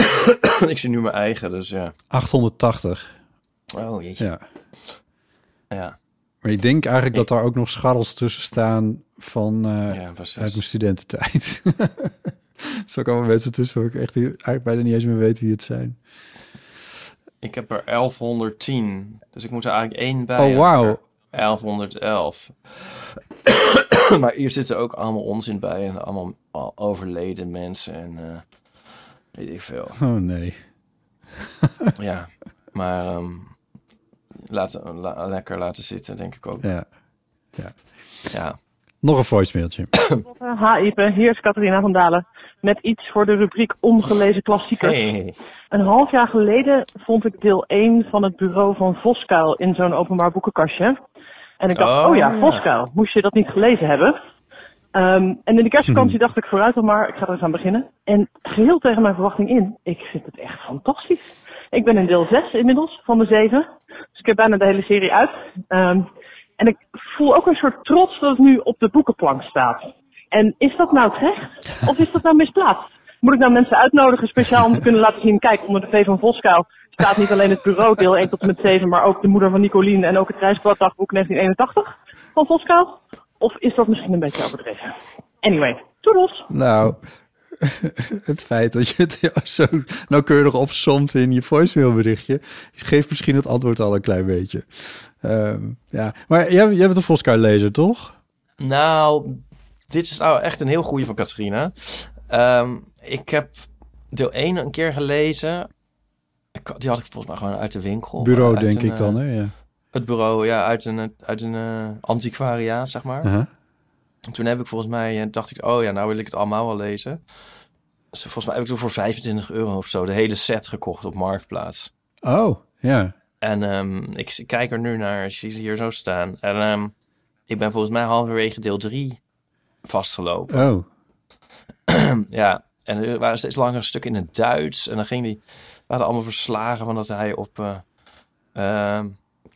ik zie nu mijn eigen, dus ja. 880. Oh jeetje. Ja. Ja, Maar ik denk eigenlijk dat daar ook nog scharrels tussen staan van ja, precies. uit mijn studententijd. Zo allemaal mensen tussen waar ik echt eigenlijk bijna niet eens meer weet wie het zijn. Ik heb er 1110. Dus ik moet er eigenlijk één bij. Oh, wauw. er 1111. maar hier zitten ook allemaal onzin bij. En allemaal al overleden mensen. En eh, weet ik veel. Oh nee. ja, maar ehm, laten, la- lekker laten zitten, denk ik ook. Ja. Ja. Nog een voicemailtje. Ha, Ipe, hier is Catharina van Dalen. Met iets voor de rubriek Ongelezen Klassieker. Hey. Een half jaar geleden vond ik deel 1 van het bureau van Voskuil in zo'n openbaar boekenkastje. En ik dacht, Oh, oh, ja, ja. Voskuil, moest je dat niet gelezen hebben? Ehm, en in de kerstvakantie dacht ik vooruit al maar, ik ga er eens aan beginnen. En geheel tegen mijn verwachting in, ik vind het echt fantastisch. Ik ben in deel 6 inmiddels, van de 7. Dus ik heb bijna de hele serie uit. Ehm, en ik voel ook een soort trots dat het nu op de boekenplank staat. En is dat nou terecht? Of is dat nou misplaatst? Moet ik nou mensen uitnodigen speciaal om te kunnen laten zien... kijk, onder de V van Voskuil staat niet alleen het bureau deel 1 tot en met 7... maar ook de moeder van Nicolien en ook het reiskwartdagboek 1981 van Voskuil? Of is dat misschien een beetje overdreven? Anyway, toedels! Nou, het feit dat je het zo nauwkeurig opsomt in je voicemailberichtje... geeft misschien het antwoord al een klein beetje. Ehm, ja, maar jij, jij bent een Voskuil-lezer, toch? Nou, dit is nou echt een heel goede van Katrina. Ehm, ik heb deel 1 een keer gelezen. Die had ik volgens mij gewoon uit de winkel. Bureau, denk een, ik dan, eh, hè? Ja. Het bureau, ja, uit een, uit een eh, antiquariaat, zeg maar. Uh-huh. Toen heb ik volgens mij, eh, dacht ik, oh ja, nou wil ik het allemaal wel lezen. Dus volgens mij heb ik toen voor 25 euro of zo de hele set gekocht op Marktplaats. Oh, ja. En ehm, ik, kijk er nu naar, zie ze hier zo staan. En ehm, ik ben volgens mij halverwege deel 3 vastgelopen. Oh, ja, en er waren steeds langere stukken in het Duits. En dan ging die, waren allemaal verslagen van dat hij op eh, ehm,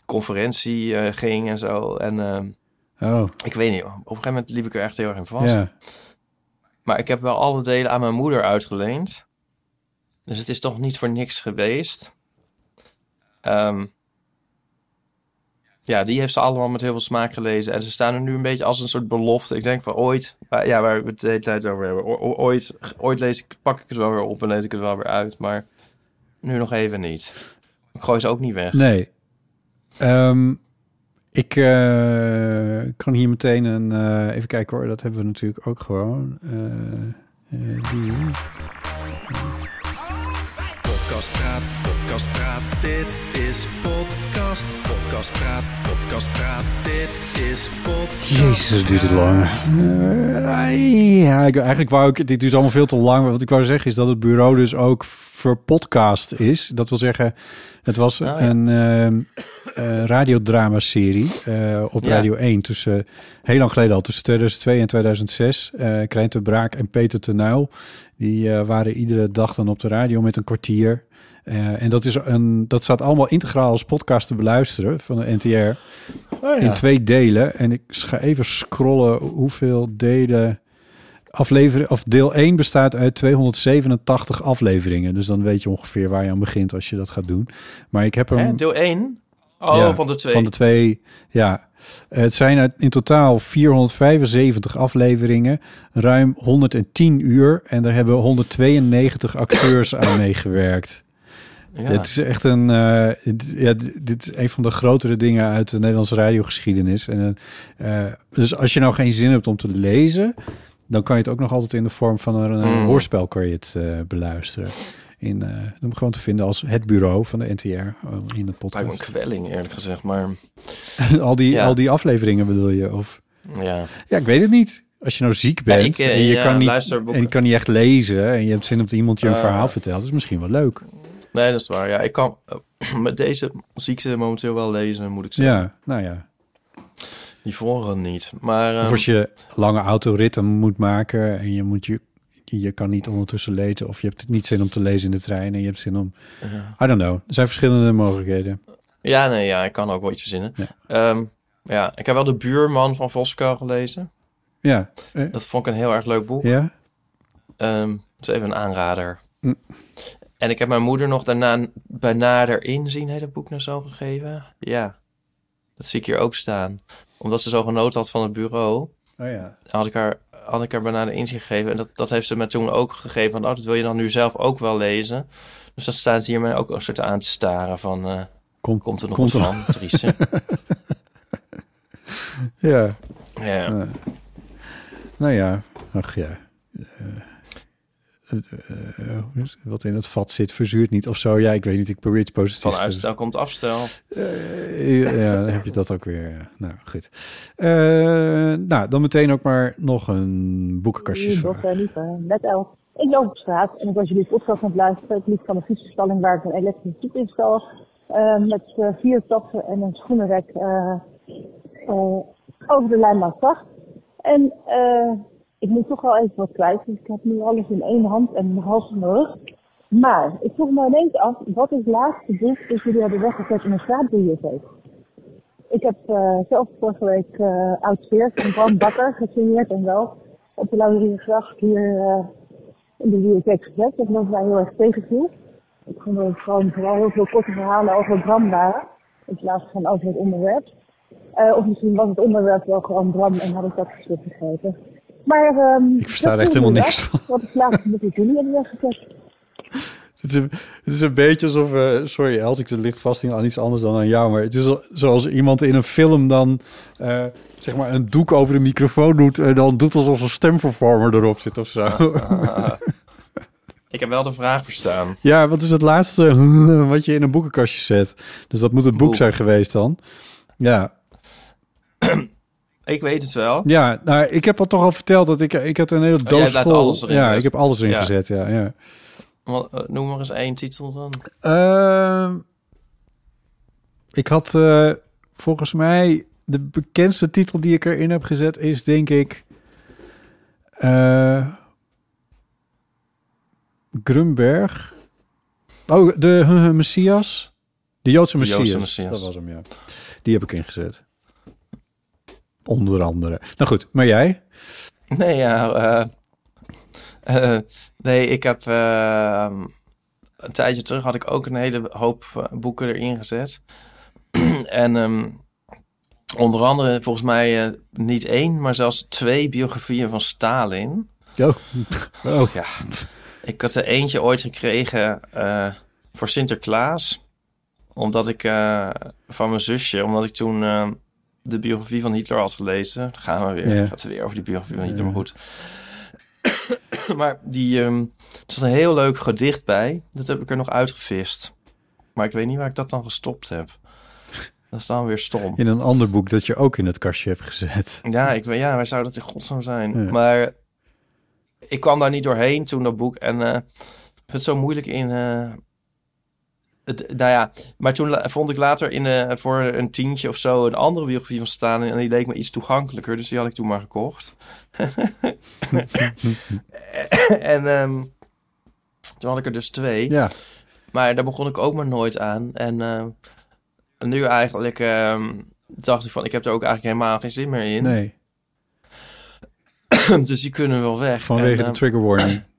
conferentie eh, ging en zo. En ehm, oh, ik weet niet, op een gegeven moment liep ik er echt heel erg in vast. ja. Maar ik heb wel alle delen aan mijn moeder uitgeleend. Dus het is toch niet voor niks geweest. Ehm, ja, die heeft ze allemaal met heel veel smaak gelezen. En ze staan er nu een beetje als een soort belofte. Ik denk van ooit, ja, waar we het de hele tijd over hebben. Ooit, ooit lees ik, pak ik het wel weer op en lees ik het wel weer uit. Maar nu nog even niet. Ik gooi ze ook niet weg. Nee. Ehm, ik eh, kan hier meteen een... eh, even kijken hoor, dat hebben we natuurlijk ook gewoon. Eh, eh, die. Podcast Praat, Podcast Praat, dit is Podcast. Podcast Praat, Podcast Praat, dit is Podcast. Jezus, duurt het lang. Ja, ik, eigenlijk wou ik... Dit duurt allemaal veel te lang. Wat ik wou zeggen is dat het bureau dus ook verpodcast is. Dat wil zeggen, het was ja. een ehm, eh, radiodrama-serie eh, op Ja. Radio 1. Tussen, heel lang geleden al, tussen 2002 en 2006. eh Krijn Braak en Peter Tenuil. Die waren iedere dag dan op de radio met een kwartier. En dat, is een, dat staat allemaal integraal als podcast te beluisteren van de NTR. In twee delen. En ik ga even scrollen hoeveel delen... Aflevering, of deel 1 bestaat uit 287 afleveringen. Dus dan weet je ongeveer waar je aan begint als je dat gaat doen. Maar ik heb hem... Hè, deel 1? Oh, Ja, van de twee. Van de twee, ja. Het zijn uit- in totaal 475 afleveringen, ruim 110 uur. En daar hebben 192 acteurs aan meegewerkt. Ja. Het is echt een, eh, dit- ja, dit dit is een van de grotere dingen uit de Nederlandse radiogeschiedenis. En, eh, eh, dus als je nou geen zin hebt om te lezen, dan kan je het ook nog altijd in de vorm van een, Mm. hoorspel kan je het eh, beluisteren. In, eh om gewoon te vinden als het bureau van de NTR eh, in de Lijkt me een podcast. kwelling, eerlijk gezegd. Maar al, die, Ja. al die afleveringen bedoel je? Of, ja, ja, ik weet het niet. Als je nou ziek bent ik, eh, en, je ja, kan niet, en je kan niet echt lezen... en je hebt zin om dat iemand je een Eh. verhaal vertelt... is misschien wel leuk. nee, dat is waar. Ja, ik kan met deze ziekte momenteel wel lezen, moet ik zeggen. Ja, nou ja. Die vorige niet. Maar Of ehm, als je lange autoritten moet maken en je, moet je, je kan niet ondertussen lezen... of je hebt niet zin om te lezen in de trein en je hebt zin om... ja. I don't know. Er zijn verschillende mogelijkheden. ja, nee, ja, ik kan ook wel iets verzinnen. Ja. Ja. ja, ik heb wel De Buurman van Voskuil gelezen. Ja. Eh, Dat vond ik een heel erg leuk boek. ja? Ehm, dat is even een aanrader. Hm. En ik heb mijn moeder nog daarna bij nader inzien het boek nou zo gegeven. Ja, dat zie ik hier ook staan. Omdat ze zo genoten had van het bureau, Oh ja. had ik haar, had ik haar bij nader inzien gegeven. En dat, dat heeft ze me toen ook gegeven. Van, oh, dat wil je dan nu zelf ook wel lezen. Dus dat staan ze hier mij ook een soort aan te staren van... eh, Komt, komt er nog komt wat er- van? Ja. ja. Nou ja, ach ja. Eh, het? wat in het vat zit, verzuurt niet of zo. Ja, ik weet niet. Ik probeer iets positiefs Van te- uitstel komt afstel. Eh, ja, dan heb je dat ook weer. Nou, goed. Eh, nou, dan meteen ook maar nog een boekenkastjesvraag. Dochter, lieve, net elf. Ik loop op straat en ik was jullie podcast aan het luisteren. Ik liep van een fietsenstalling waar ik een elektrische fiets instal. eh met vier tassen en een schoenenrek eh, eh, over de lijnbaan zag. En eh, ik moet toch wel even wat kwijt. Dus ik heb nu alles in één hand en half rug. Maar ik vroeg me ineens af, wat is het laatste boek dat jullie hebben weggezet in een straatbibliotheek? Ik heb eh, zelf vorige week eh Oud van Bram Bakker gesigneerd en wel op de Lauriergracht hier eh, in de bibliotheek gezet. Dat was mij heel erg tegenviel. Ik vond dat het gewoon vooral heel veel korte verhalen over Bram waren. In plaats van over het onderwerp. Of misschien was het onderwerp wel gewoon Bram en had ik dat geschrift gegeten. Maar ehm Ik versta er echt helemaal niks van. Wat ik laatst met jullie hebben weggezet. Het is, een, het is een beetje alsof... eh, sorry, als ik de lichtvasting aan iets anders dan aan jou. Maar het is al- zoals iemand in een film dan... eh, zeg maar een doek over de microfoon doet... en dan doet alsof een stemvervormer erop zit of zo. Ik heb wel de vraag verstaan. ja, wat is het laatste wat je in een boekenkastje zet? Dus dat moet het boek Boek. zijn geweest dan. Ja, Ik weet het wel. ja nou, ik heb al toch al verteld dat ik... Ik had een hele Oh, doos laat vol... alles erin ja, dus. ik heb alles erin Ja. gezet, ja. ja. Wat, eh, Noem maar eens één titel dan. Ehm, ik had eh, volgens mij de bekendste titel die ik erin heb gezet is denk ik eh, Grunberg. Oh, de Messias. De Joodse De Messias. Joodse Messias. Dat was hem, ja. Die heb ik ingezet. Onder andere. Nou goed, maar jij? Nee, ja. eh, eh, nee, ik heb. eh, een tijdje terug had ik ook een hele hoop eh, boeken erin gezet. en ehm, onder andere, volgens mij niet één, maar zelfs twee biografieën van Stalin. Oh. oh. Ja. Ik had er eentje ooit gekregen voor Sinterklaas. Omdat ik van mijn zusje, omdat ik toen eh, de biografie van Hitler had gelezen. Dan gaan we weer. Ja. Gaat het weer over die biografie van Hitler, Ja. maar goed. maar die, ehm, er zat een heel leuk gedicht bij. Dat heb ik er nog uitgevist. Maar ik weet niet waar ik dat dan gestopt heb. Dat is dan weer stom. In een ander boek dat je ook in het kastje hebt gezet. Ja, ik ja, waar zou dat in godsnaam zijn? Ja. Maar ik kwam daar niet doorheen toen dat boek. En ik vind het zo moeilijk in. eh, het, nou ja, maar toen vond ik later in, eh, voor een tientje of zo een andere biografie van staan. En die leek me iets toegankelijker. Dus die had ik toen maar gekocht. en ehm, toen had ik er dus twee. Ja. Maar daar begon ik ook maar nooit aan. En ehm, nu eigenlijk ehm, dacht ik van, ik heb er ook eigenlijk helemaal geen zin meer in. Nee, dus die kunnen wel weg. vanwege En, de trigger warning.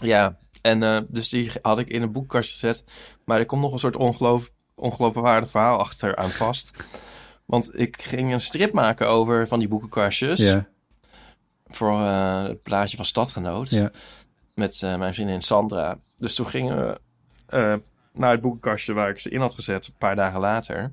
Ja, en eh, dus die had ik in een boekkastje gezet. Maar er komt nog een soort ongeloof, ongeloofwaardig verhaal achter aan vast. Want ik ging een strip maken over van die boekenkastjes. Ja. Voor eh, het plaatje van Stadgenoot. Ja. Met eh, mijn vriendin Sandra. Dus toen gingen we naar het boekenkastje waar ik ze in had gezet. Een paar dagen later.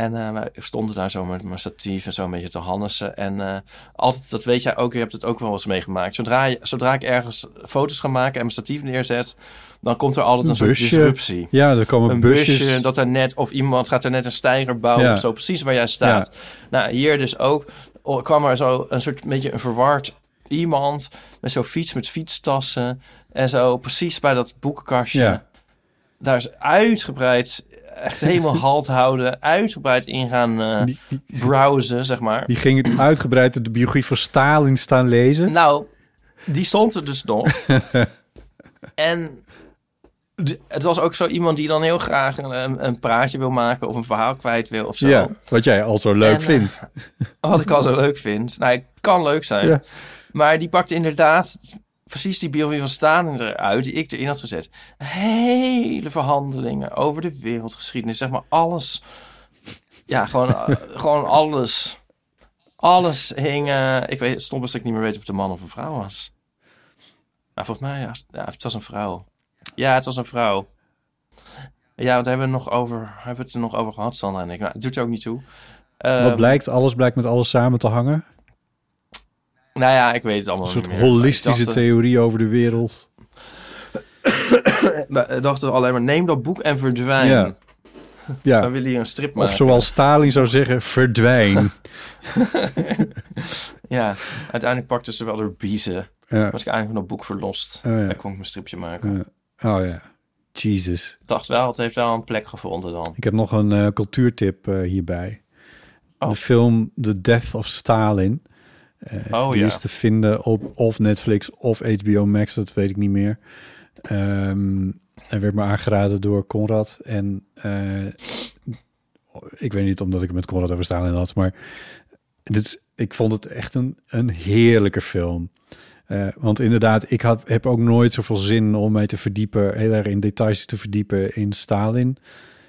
En wij stonden daar zo met mijn statief en zo een beetje te hannissen. En eh, altijd, dat weet jij ook, je hebt het ook wel eens meegemaakt. Zodra, je, zodra ik ergens foto's ga maken en mijn statief neerzet, dan komt er altijd een, Een soort disruptie. Ja, er komen een busjes. busje, dat er net, of iemand gaat er net een steiger bouwen Ja. of zo, precies waar jij staat. Nou, hier dus ook kwam er zo een soort beetje een verward iemand met zo'n fiets met fietstassen en zo precies bij dat boekenkastje. Ja. Daar is uitgebreid, echt helemaal halt houden, uitgebreid in gaan eh, browsen, zeg maar. Die gingen uitgebreid de biografie van Stalin staan lezen. Nou, die stond er dus nog. en het was ook zo iemand die dan heel graag een, een praatje wil maken of een verhaal kwijt wil of zo. Ja, wat jij al zo leuk En, eh, vindt. Wat ik al zo leuk vind. Nou, het kan leuk zijn. Ja. Maar die pakte inderdaad precies die biografie van Stalin eruit die ik erin had gezet. Hele verhandelingen over de wereldgeschiedenis. Zeg maar alles. Ja, gewoon, eh, gewoon alles. Alles hing... eh, ik weet, stond dat ik niet meer weet of het een man of een vrouw was. Nou, volgens mij, ja, ja, het was een vrouw. Ja, het was een vrouw. Ja, want hebben we, nog over, hebben we het er nog over gehad, Sandra en ik. Nou, het doet er ook niet toe. Wat Ehm, blijkt, alles blijkt met alles samen te hangen. Nou ja, ik weet het allemaal Een soort niet meer. holistische dacht, eh, theorie over de wereld. We dachten alleen maar, neem dat boek en verdwijn. Ja. Ja. Dan wil hij een strip maken. Of zoals Stalin zou zeggen, verdwijn. ja, uiteindelijk pakte ze wel door biezen. Ja. Was ik eigenlijk van dat boek verlost. Oh ja. Kon ik mijn stripje maken. Ja. Oh ja, Jesus. Ik dacht wel, het heeft wel een plek gevonden dan. Ik heb nog een eh, cultuurtip eh, hierbij. De film The Death of Stalin. Eh, Oh, die ja. is te vinden op of Netflix of HBO Max, dat weet ik niet meer. Ehm hij werd me aangeraden door Conrad. En eh, ik weet niet omdat ik het met Conrad over Stalin had, maar dit is, ik vond het echt een, een heerlijke film. Eh, want inderdaad, ik had, heb ook nooit zoveel zin om mij te verdiepen, heel erg in details te verdiepen in Stalin.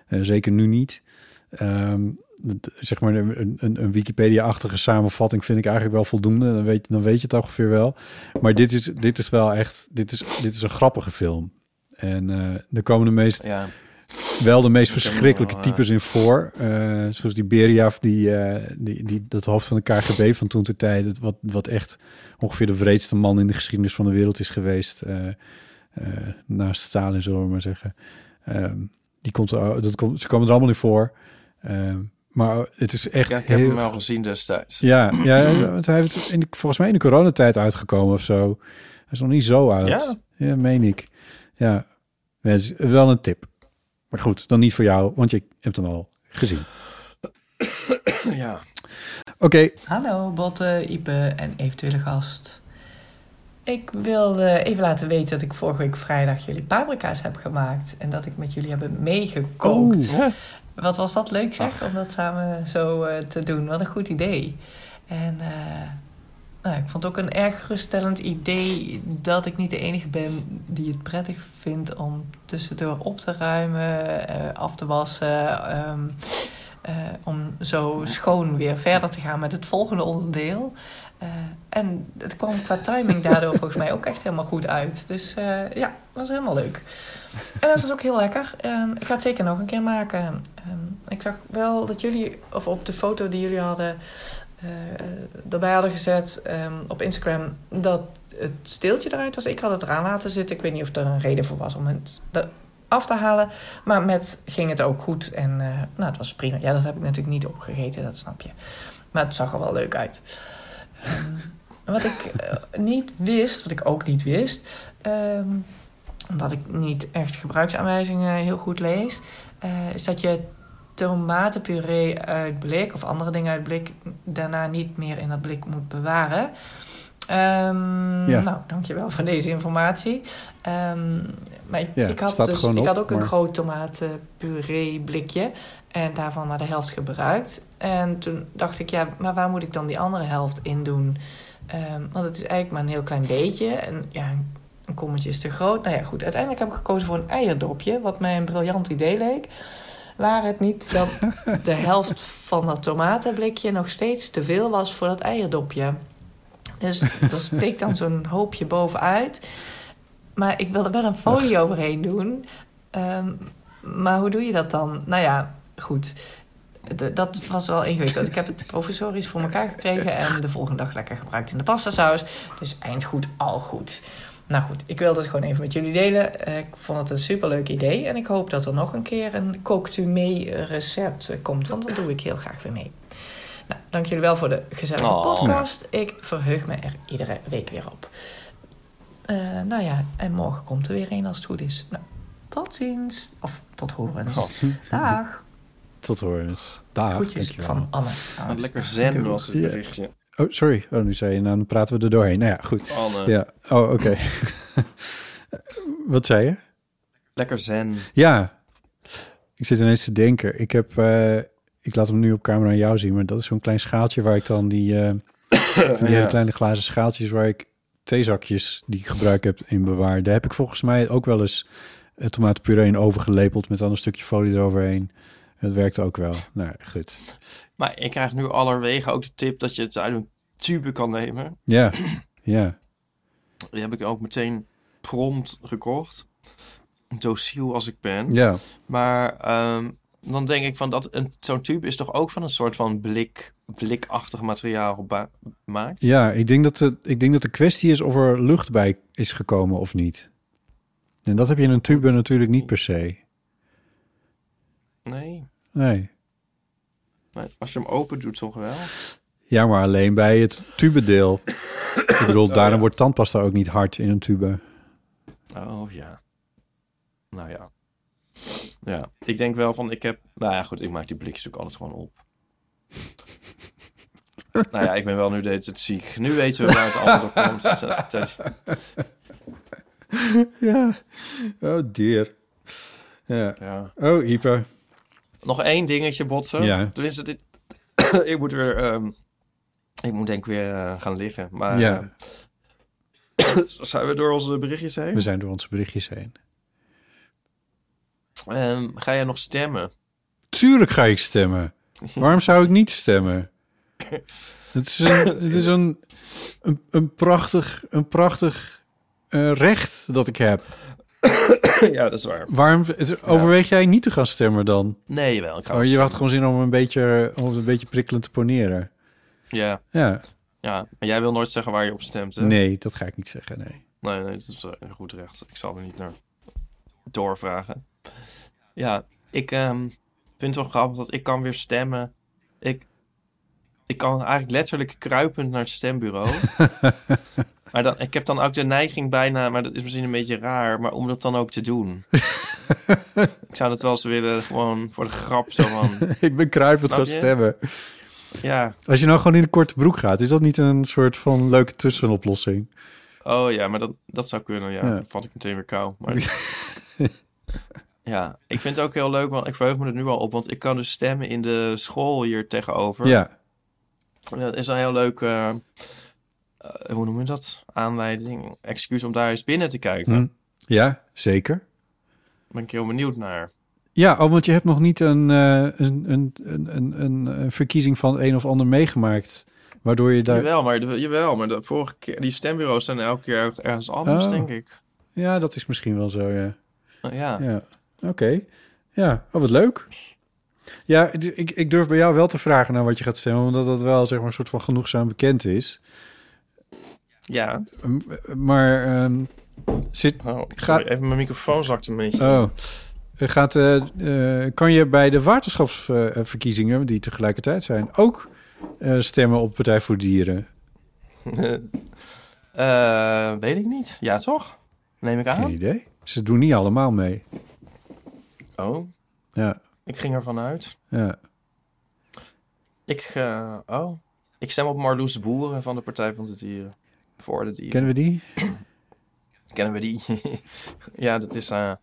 Eh, zeker nu niet. Ehm, zeg maar een, een, een Wikipedia-achtige samenvatting vind ik eigenlijk wel voldoende. Dan weet, dan weet je het ongeveer wel. Maar dit is, dit is wel echt, dit is, dit is een grappige film. En eh er komen de meest, Ja. wel de meest verschrikkelijke wel, eh, types in voor. Eh, zoals die Beria, die, die, die, dat hoofd van de KGB van toen ter tijd. Wat, wat echt ongeveer de wreedste man in de geschiedenis van de wereld is geweest. naast Stalin, zullen we maar zeggen. Ehm, die komt dat komt, ze komen er allemaal in voor. Ehm, maar het is echt Ja, ik heb heel- hem wel gezien destijds. ja, ja, want hij heeft in de, volgens mij in de coronatijd uitgekomen of zo. Hij is nog niet zo oud. Ja? Ja, meen ik. Ja, is wel een tip. Maar goed, dan niet voor jou, want je hebt hem al gezien. ja. Oké, Hallo Botte, Ipe en eventuele gast. Ik wilde even laten weten dat ik vorige week vrijdag jullie paprika's heb gemaakt. En dat ik met jullie heb meegekookt. Wat was dat leuk zeg, om dat samen zo eh, te doen. Wat een goed idee. En eh, nou, ik vond het ook een erg geruststellend idee dat ik niet de enige ben die het prettig vindt om tussendoor op te ruimen, eh, af te wassen. ehm, eh, om zo schoon weer verder te gaan met het volgende onderdeel. Eh, en het kwam qua timing daardoor volgens mij ook echt helemaal goed uit. Dus eh, ja, was helemaal leuk. En dat was ook heel lekker. Ehm, ik ga het zeker nog een keer maken. Ehm, ik zag wel dat jullie, of op de foto die jullie hadden eh, erbij hadden gezet ehm, op Instagram, dat het steeltje eruit was. Ik had het eraan laten zitten. Ik weet niet of er een reden voor was om het af te halen. Maar met ging het ook goed. En nou, het was prima. Ja, dat heb ik natuurlijk niet opgegeten, dat snap je. Maar het zag er wel leuk uit. Ehm, wat ik eh, niet wist, wat ik ook niet wist, ehm, omdat ik niet echt gebruiksaanwijzingen heel goed lees, eh, is dat je tomatenpuree uit blik of andere dingen uit blik daarna niet meer in dat blik moet bewaren. Ehm Ja. Nou, dankjewel voor deze informatie. Ehm, maar ik, Ja, ik had, dus, ik op, had ook een groot tomatenpuree blikje en daarvan maar de helft gebruikt. En toen dacht ik, ja, maar waar moet ik dan die andere helft in doen? Ehm, want het is eigenlijk maar een heel klein beetje. En ja, een- een kommetje is te groot. Nou ja, goed. Uiteindelijk heb ik gekozen voor een eierdopje. Wat mij een briljant idee leek. Waar het niet dat de helft van dat tomatenblikje nog steeds te veel was voor dat eierdopje. Dus er steekt dan zo'n hoopje bovenuit. Maar ik wilde wel een folie overheen doen. Ehm, maar hoe doe je dat dan? Nou ja, goed. De- dat was wel ingewikkeld. Ik heb het professorisch voor elkaar gekregen en de volgende dag lekker gebruikt in de pastasaus. Dus eind goed, al goed. Nou goed, ik wilde het gewoon even met jullie delen. Eh, Ik vond het een superleuk idee en ik hoop dat er nog een keer een kooktu mee recept eh, komt, want dat doe ik heel graag weer mee. Nou, dank jullie wel voor de gezellige Oh. podcast. Ik verheug me er iedere week weer op. Eh, nou ja, en morgen komt er weer een als het goed is. Nou, tot ziens. Of tot horens. Oh. Dag. tot horens. Dag, Groetjes dankjewel. van Anne. Wat lekker zen was het Ja. berichtje. Oh, sorry. Oh, nu zei je, nou, dan praten we er doorheen. Nou ja, goed. Anne. Ja, oh, oké. Wat zei je? Lekker zen. Ja, ik zit ineens te denken. Ik heb, eh, ik laat hem nu op camera aan jou zien, maar dat is zo'n klein schaaltje waar ik dan die, eh, die hele kleine glazen schaaltjes waar ik theezakjes die ik gebruik heb in bewaar. Daar heb ik volgens mij ook wel eens uh, tomatenpuree in overgelepeld met dan een stukje folie eroverheen. Het werkt ook wel. Nou, goed. Maar ik krijg nu allerwege ook de tip dat je het uit een tube kan nemen. Ja, ja. Die heb ik ook meteen prompt gekocht. Dociel als ik ben. Ja. Maar ehm, dan denk ik van dat een, zo'n tube is toch ook van een soort van blik, blikachtig materiaal gemaakt? Ja, ik denk, dat de, ik denk dat de kwestie is of er lucht bij is gekomen of niet. En dat heb je in een tube natuurlijk niet per se. Nee. Nee. Als je hem open doet, toch wel? Ja, maar alleen bij het tubedeel. ik bedoel, Oh, daarom ja. wordt tandpasta ook niet hard in een tube. Oh ja. Nou ja. Ja, ik denk wel van, ik heb... Nou ja, goed, ik maak die blikjes ook altijd gewoon op. nou ja, ik ben wel nu deed het ziek. Nu weten we waar het allemaal door komt. Ja. Oh dear. Ja. Ja. Oh, hyper. Nog één dingetje, botsen. Ja. Tenminste, dit... ik moet weer... ehm, ik moet denk ik weer eh, gaan liggen. Maar Ja. eh, zijn we door onze berichtjes heen? We zijn door onze berichtjes heen. Ehm, ga jij nog stemmen? Tuurlijk ga ik stemmen. Waarom zou ik niet stemmen? Het is een, het is een, een, een prachtig, een prachtig eh, recht dat ik heb. ja, dat is waar. Waarom het- overweeg jij niet te gaan stemmen dan? Nee, wel. Ik ga Oh, je had gewoon zin om een beetje, om een beetje prikkelend te poneren. Ja. Ja. Ja, maar jij wil nooit zeggen waar je op stemt, hè? Nee, dat ga ik niet zeggen, nee. Nee, nee, dat is eh, een goed recht. Ik zal er niet naar doorvragen. Ja, ik ehm, vind het wel grappig dat ik kan weer stemmen. Ik, ik kan eigenlijk letterlijk kruipend naar het stembureau. maar dan, ik heb dan ook de neiging bijna, maar dat is misschien een beetje raar, maar om dat dan ook te doen. ik zou dat wel eens willen, gewoon voor de grap zo van... ik ben kruipend gaan stemmen. Ja. Als je nou gewoon in een korte broek gaat, is dat niet een soort van leuke tussenoplossing? Oh ja, maar dat, dat zou kunnen, ja. Ja. Dan vat ik meteen weer kou. Maar... ja, ik vind het ook heel leuk, want ik verheug me er nu al op. Want ik kan dus stemmen in de school hier tegenover. Ja. Dat is een heel leuk, eh, eh, hoe noem je dat? Aanleiding, excuus om daar eens binnen te kijken. Hm. Ja, zeker. Ben ik heel benieuwd naar. Ja, oh, want je hebt nog niet een, eh, een, een, een, een, verkiezing van een of ander meegemaakt. Waardoor je daar. Jawel, maar de, jawel, maar de vorige keer, die stembureaus zijn elke keer erg- ergens anders, Oh. denk ik. Ja, dat is misschien wel zo, ja. Ja. Ja, oké. Ja, oh, wat leuk. Ja, ik, ik durf bij jou wel te vragen naar wat je gaat stemmen, omdat dat wel zeg maar een soort van genoegzaam bekend is. Ja. Maar ehm, zit. Oh, gaat, even mijn microfoon zakt een beetje. oh, gaat, eh, kan je bij de waterschapsverkiezingen, die tegelijkertijd zijn, ook eh, stemmen op Partij voor Dieren? Weet ik niet. Ja, toch? Neem ik aan. Geen idee. Ze doen niet allemaal mee. Oh, Ja, ik ging ervan uit. ja. Ik, eh, oh, ik stem op Marloes Boeren van de Partij van de Dieren. Voor de dieren. Kennen we die? Kennen we die? ja, dat is... eh,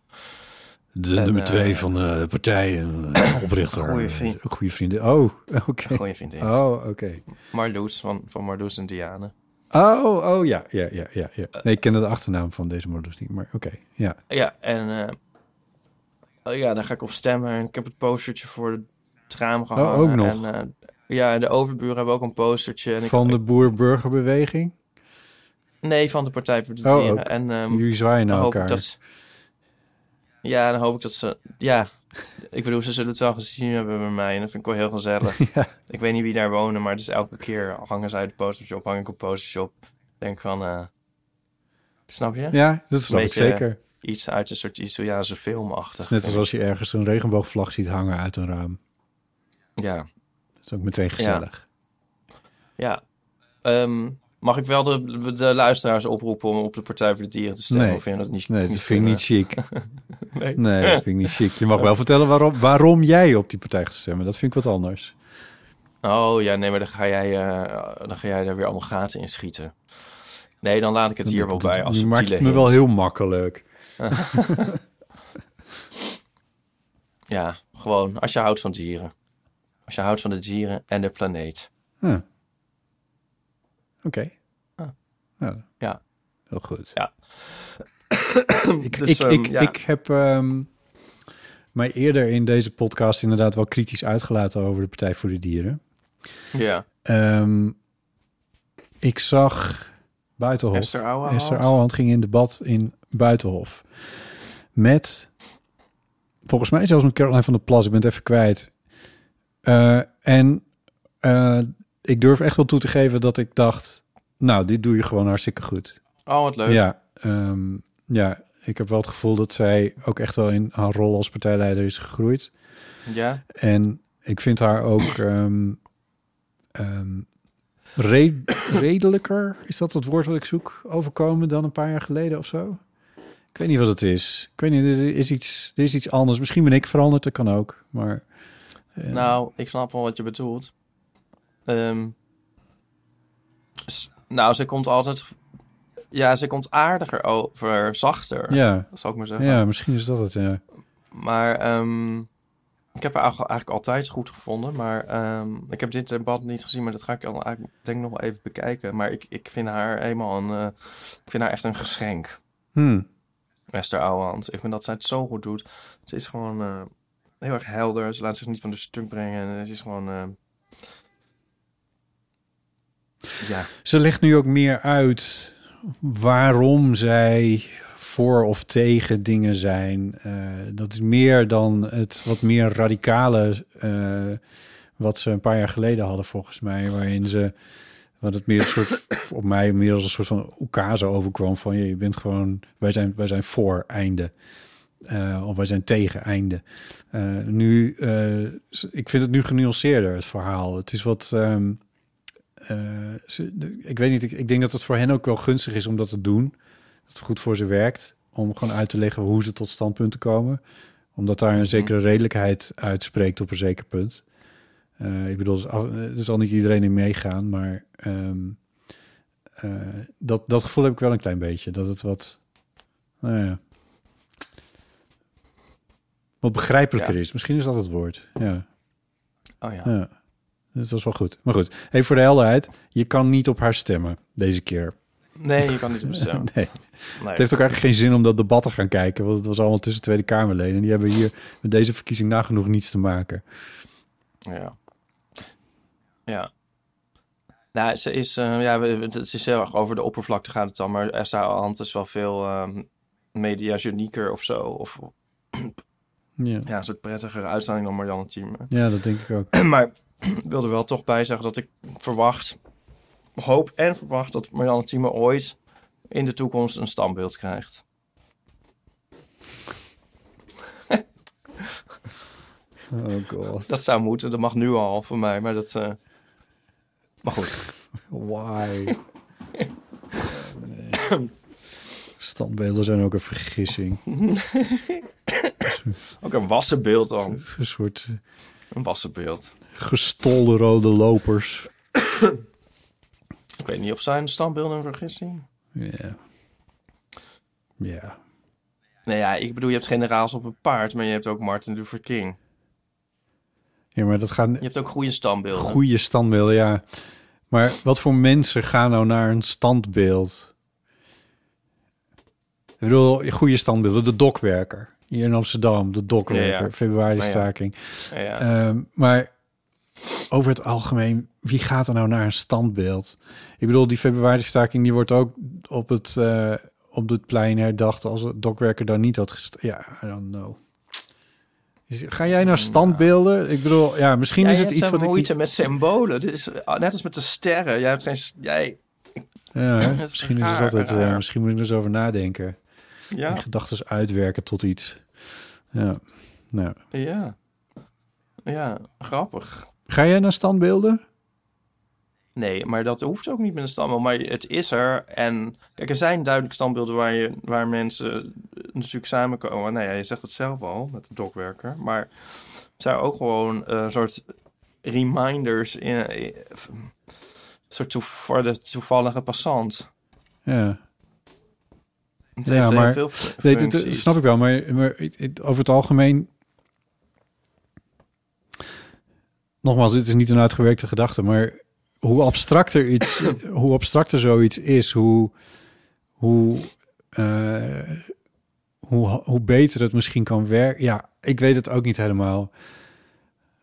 De En, nummer twee eh, van de partij en oprichter. Goeie vriend. Goede vrienden. Oh, oké. Goeie vriendin. Oh, oké. Marloes van, van Marloes en Diane. Oh, oh ja, ja, ja, ja, ja. Nee, ik kende de achternaam van deze modus niet, maar oké, ja. Ja, en oh ja, daar ga ik op stemmen. En ik heb het postertje voor het raam gehangen. Oh, ook nog? En, eh, ja, en de overburen hebben ook een postertje. En ik, Van de boer-burgerbeweging? Nee, van de Partij voor de Oh, Dieren. ook. En, ehm, Jullie zwaaien naar elkaar. Dat, ja, dan hoop ik dat ze... Ja, ik bedoel, ze zullen het wel gezien hebben bij mij. En dat vind ik wel heel gezellig. Ik weet niet wie daar wonen, maar dus elke keer hangen zij het postertje op, hang ik een postertje op. Denk van, eh, snap je? Ja, dat snap ik zeker. Iets uit een soort Italiaanse filmachtig. net als als je ergens een regenboogvlag ziet hangen uit een raam. Ja. Dat is ook meteen gezellig. Ja. Ehm, mag ik wel de, de luisteraars oproepen om op de Partij voor de Dieren te stemmen? Nee. Of vind je dat niet Nee, dat niet vind ik niet chic. nee. Nee, dat vind ik niet chic. Je mag wel vertellen waarom, waarom jij op die partij gaat stemmen. Dat vind ik wat anders. Oh ja, nee, maar dan ga jij, eh, dan ga jij daar weer allemaal gaten in schieten. Nee, dan laat ik het hier wel bij. Als Nu maakt het me wel heel makkelijk. ja, gewoon als je houdt van dieren. Als je houdt van de dieren en de planeet. Huh. Oké. Ah. Ja. Ja. Heel goed. Ja. ik, Dus, ik, ehm, ik, ja. ik heb ehm, mij eerder in deze podcast inderdaad wel kritisch uitgelaten over de Partij voor de Dieren. Ja. Ehm, ik zag Buitenhof. Esther Ouwehand. Esther Ouwehand ging in debat in Buitenhof. Met, volgens mij zelfs met Caroline van der Plas. Ik ben het even kwijt. Eh, en eh, ik durf echt wel toe te geven dat ik dacht... Nou, dit doe je gewoon hartstikke goed. Oh, wat leuk. Ja, ehm, ja, ik heb wel het gevoel dat zij ook echt wel in haar rol als partijleider is gegroeid. Ja. En ik vind haar ook ehm, ehm, re- redelijker, is dat het woord wat ik zoek, overkomen dan een paar jaar geleden of zo? Ik weet niet wat het is. Ik weet niet, er is iets, er is iets anders. Misschien ben ik veranderd, dat kan ook. Maar eh, Nou, ik snap wel wat je bedoelt. Ehm, nou, ze komt altijd... Ja, ze komt aardiger over, zachter. ja, Zal ik maar zeggen. ja, misschien is dat het. Ja. Maar ehm, ik heb haar eigenlijk altijd goed gevonden. Maar ehm, ik heb dit debat niet gezien, maar dat ga ik dan eigenlijk denk ik nog wel even bekijken. Maar ik, ik vind haar eenmaal een... eh, ik vind haar echt een geschenk. Hmm. Esther Ouwehand. Ik vind dat zij het zo goed doet. Ze is gewoon... eh, heel erg helder. Ze laat zich niet van de stuk brengen. En het is gewoon... eh, ja. Ze legt nu ook meer uit waarom zij voor of tegen dingen zijn. Eh, dat is meer dan het wat meer radicale wat ze een paar jaar geleden hadden volgens mij, waarin ze wat het meer een soort op mij meer als een soort van oekase overkwam van je, je bent gewoon wij zijn wij zijn voor einde. Eh, of wij zijn tegen einde. Eh, nu, eh, ik vind het nu genuanceerder, het verhaal. Het is wat. ehm, eh, ik weet niet, ik, ik denk dat het voor hen ook wel gunstig is om dat te doen. Dat het goed voor ze werkt. Om gewoon uit te leggen hoe ze tot standpunten komen. Omdat daar een zekere redelijkheid uitspreekt op een zeker punt. Eh, ik bedoel, er, af- er zal niet iedereen in meegaan, maar ehm, eh, dat, dat gevoel heb ik wel een klein beetje. Dat het wat, nou ja, wat begrijpelijker Ja. is. Misschien is dat het woord. Ja. Oh ja. ja. Dat was wel goed. Maar goed, even voor de helderheid. Je kan niet op haar stemmen deze keer. Nee, je kan niet op stemmen. nee. Nee. Het heeft ook eigenlijk geen zin om dat debat te gaan kijken. Want het was allemaal tussen Tweede Kamerleden. En die hebben hier met deze verkiezing nagenoeg niets te maken. Ja. Ja. Nou, ze is, eh, ja, we- het is heel erg over de oppervlakte gaat het dan, maar Esther Hand is wel veel ehm mediagenieker of zo. Of Ja. ja, een soort prettigere uitstraling dan Marianne Thieme. Ja, dat denk ik ook. maar ik wil er wel toch bij zeggen dat ik verwacht, hoop en verwacht dat Marianne Thieme ooit in de toekomst een standbeeld krijgt. Oh god. Dat zou moeten, dat mag nu al voor mij, maar dat... eh, Maar goed. Why? Nee. Standbeelden zijn ook een vergissing. Ook een wassenbeeld dan. Een soort eh, Een wassenbeeld. gestolde rode lopers. Ik weet niet of zijn standbeelden een vergissing. Ja. Ja. Nee, ja, ik bedoel, je hebt generaals op een paard, maar je hebt ook Martin Luther King. Ja, maar dat gaat... Je hebt ook goede standbeelden. Goede standbeelden, ja. Maar wat voor mensen gaan nou naar een standbeeld? Ik bedoel, goede standbeelden. De dokwerker. Hier in Amsterdam, de dokwerker. Ja, ja. Februari Nou ja. ja. Ehm, maar over het algemeen, wie gaat er nou naar een standbeeld? Ik bedoel, die februari staking die wordt ook op het, eh, op het plein herdacht als het dokwerker dan niet had gest- Ja, I don't know. Is- Ga jij naar standbeelden? Ik bedoel, ja, misschien Jij is het iets wat ik moeite niet... met symbolen. Dit is uh, net als met de sterren. Jij hebt geen... Jij... Ja, is misschien is raar, het altijd... eh, misschien moet ik er eens over nadenken. Ja. Gedachten uitwerken tot iets. Ja, nou. Ja. Ja, grappig. Ga jij naar standbeelden? Nee, maar dat hoeft ook niet met een standbeeld. Maar het is er. En kijk, er zijn duidelijk standbeelden waar, je, waar mensen natuurlijk samenkomen. Nou ja, je zegt het zelf al met de dokwerker. Maar het zijn ook gewoon eh, een soort reminders in, in- een soort voor de toevallige passant. Ja. Het ja, maar veel nee, dit, functies. snap ik wel. Maar, maar over het algemeen... Nogmaals, dit is niet een uitgewerkte gedachte, maar hoe abstracter iets, hoe abstracter zoiets is, hoe, hoe, eh, hoe, hoe beter het misschien kan werken. Ja, ik weet het ook niet helemaal.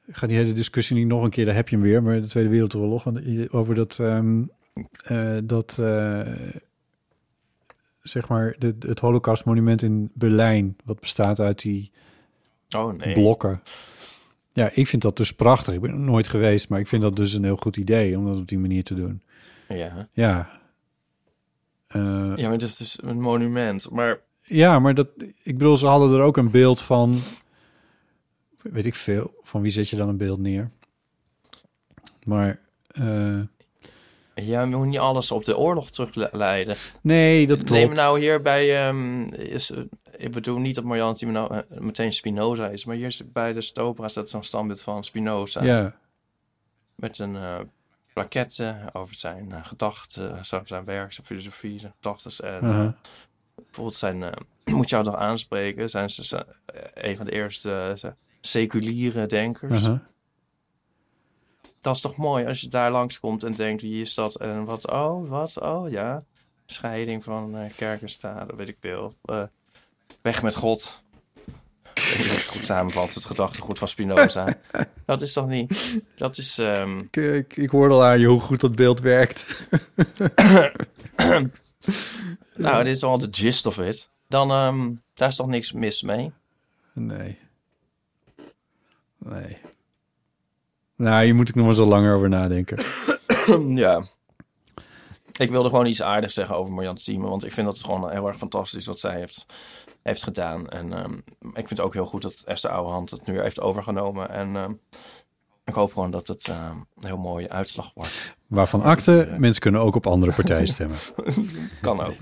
Ik ga die hele discussie niet nog een keer, daar heb je hem weer, maar de Tweede Wereldoorlog, over dat, ehm, eh, dat eh, zeg maar, de, het Holocaustmonument in Berlijn, wat bestaat uit die Oh, nee. blokken. Ja, ik vind dat dus prachtig. Ik ben er nooit geweest, maar ik vind dat dus een heel goed idee om dat op die manier te doen. Ja. Ja. Eh, Ja, maar het is een monument. Maar ja, maar dat, ik bedoel, ze hadden er ook een beeld van, weet ik veel, van wie zet je dan een beeld neer? Maar, eh, ja, moet niet alles op de oorlog terugleiden. nee, dat klopt. Neem nou hier bij, ehm, is, eh, ik bedoel niet dat Marianne Thieme nou eh, meteen Spinoza is, maar hier is bij de Stopera staat zo'n standbeeld van Spinoza. Ja. Met een plaquette over zijn gedachten, zijn werk, zijn filosofie, zijn gedachten. En Uh-huh. bijvoorbeeld zijn, moet je nog aanspreken, zijn ze een van de eerste seculiere denkers. Dat is toch mooi als je daar langskomt en denkt, wie is dat? En wat, oh, wat, oh ja. Scheiding van eh, kerk en staat, dat weet ik veel. Eh, weg met God. goed samenvat, het gedachtegoed van Spinoza. dat is toch niet... Dat is... ehm, Ik, ik, ik hoorde al aan je hoe goed dat beeld werkt. nou, dit is wel de gist of it. Dan, ehm, daar is toch niks mis mee? Nee. Nee. Nou, hier moet ik nog maar zo langer over nadenken. ja. Ik wilde gewoon iets aardigs zeggen over Marjan Thieme. Want ik vind dat gewoon heel erg fantastisch wat zij heeft, heeft gedaan. En ehm, ik vind het ook heel goed dat Esther Ouwehand het nu heeft overgenomen. En ehm, ik hoop gewoon dat het ehm, een heel mooie uitslag wordt. Waarvan akte, mensen kunnen ook op andere partijen stemmen. Kan ook.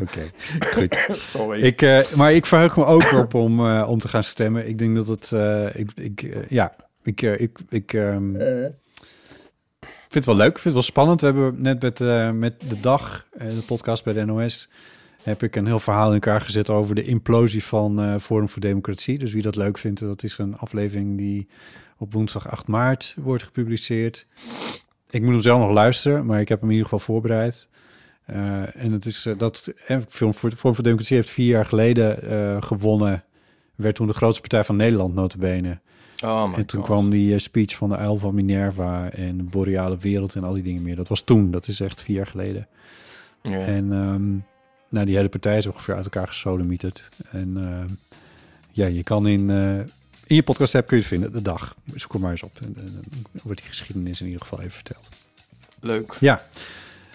Oké, goed. Sorry. Ik, eh, maar ik verheug me ook op om, eh, om te gaan stemmen. Ik denk dat het... eh, ik, ik, ja, ik, eh, ik, ik ehm, vind het wel leuk. Ik vind het wel spannend. We hebben net met, eh, met de dag, eh, de podcast bij de NOS... heb ik een heel verhaal in elkaar gezet over de implosie van eh, Forum voor Democratie. Dus wie dat leuk vindt, dat is een aflevering die op woensdag 8 maart wordt gepubliceerd. Ik moet hem zelf nog luisteren, maar ik heb hem in ieder geval voorbereid. Eh, en het is eh, dat eh, Film voor, Forum voor Democratie heeft vier jaar geleden eh, gewonnen. Werd toen de grootste partij van Nederland, notabene. Oh en toen God. kwam die eh, speech van de uil van Minerva en de boreale wereld en al die dingen meer. Dat was toen, dat is echt vier jaar geleden. Ja. En ehm, nou, die hele partij is ongeveer uit elkaar gesodemieterd. En ehm, ja, je kan in, eh, in je podcast app kun je het vinden, de dag. Zoek er maar eens op. En, en dan wordt die geschiedenis in ieder geval even verteld. Leuk. Ja.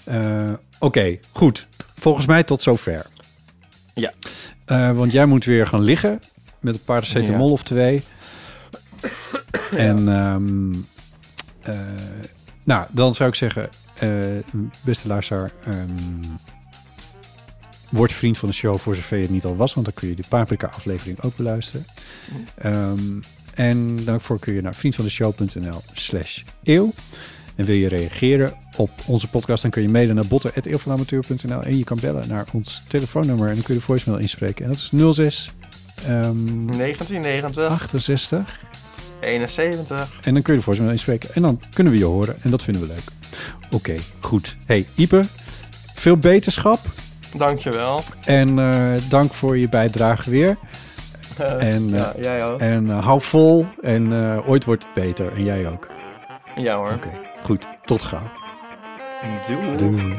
Eh, Oké, goed. Volgens mij tot zover. Ja. Want jij moet weer gaan liggen met een paracetamol Ja. of twee. En ehm, eh, nou, dan zou ik zeggen, eh, beste luisteraar, ehm, word vriend van de show voor zover je het niet al was, want dan kun je de Paprika aflevering ook beluisteren. Ehm, en daarvoor kun je naar vriendvandeshow.nl slash eeuw. En wil je reageren op onze podcast, dan kun je mailen naar botten.eeuwvanamateur.nl en je kan bellen naar ons telefoonnummer en dan kun je de voicemail inspreken. En dat is 06 ehm, 1990, 68 71. en dan kun je de voicemail inspreken en dan kunnen we je horen en dat vinden we leuk. Oké, goed. Hey, Ipe, veel beterschap Dankjewel. en eh, dank voor je bijdrage weer. En, ja, eh, jij ook. En eh, hou vol en ooit wordt het beter en jij ook. Ja hoor. Oké, goed. Tot gauw. Doei. Doei.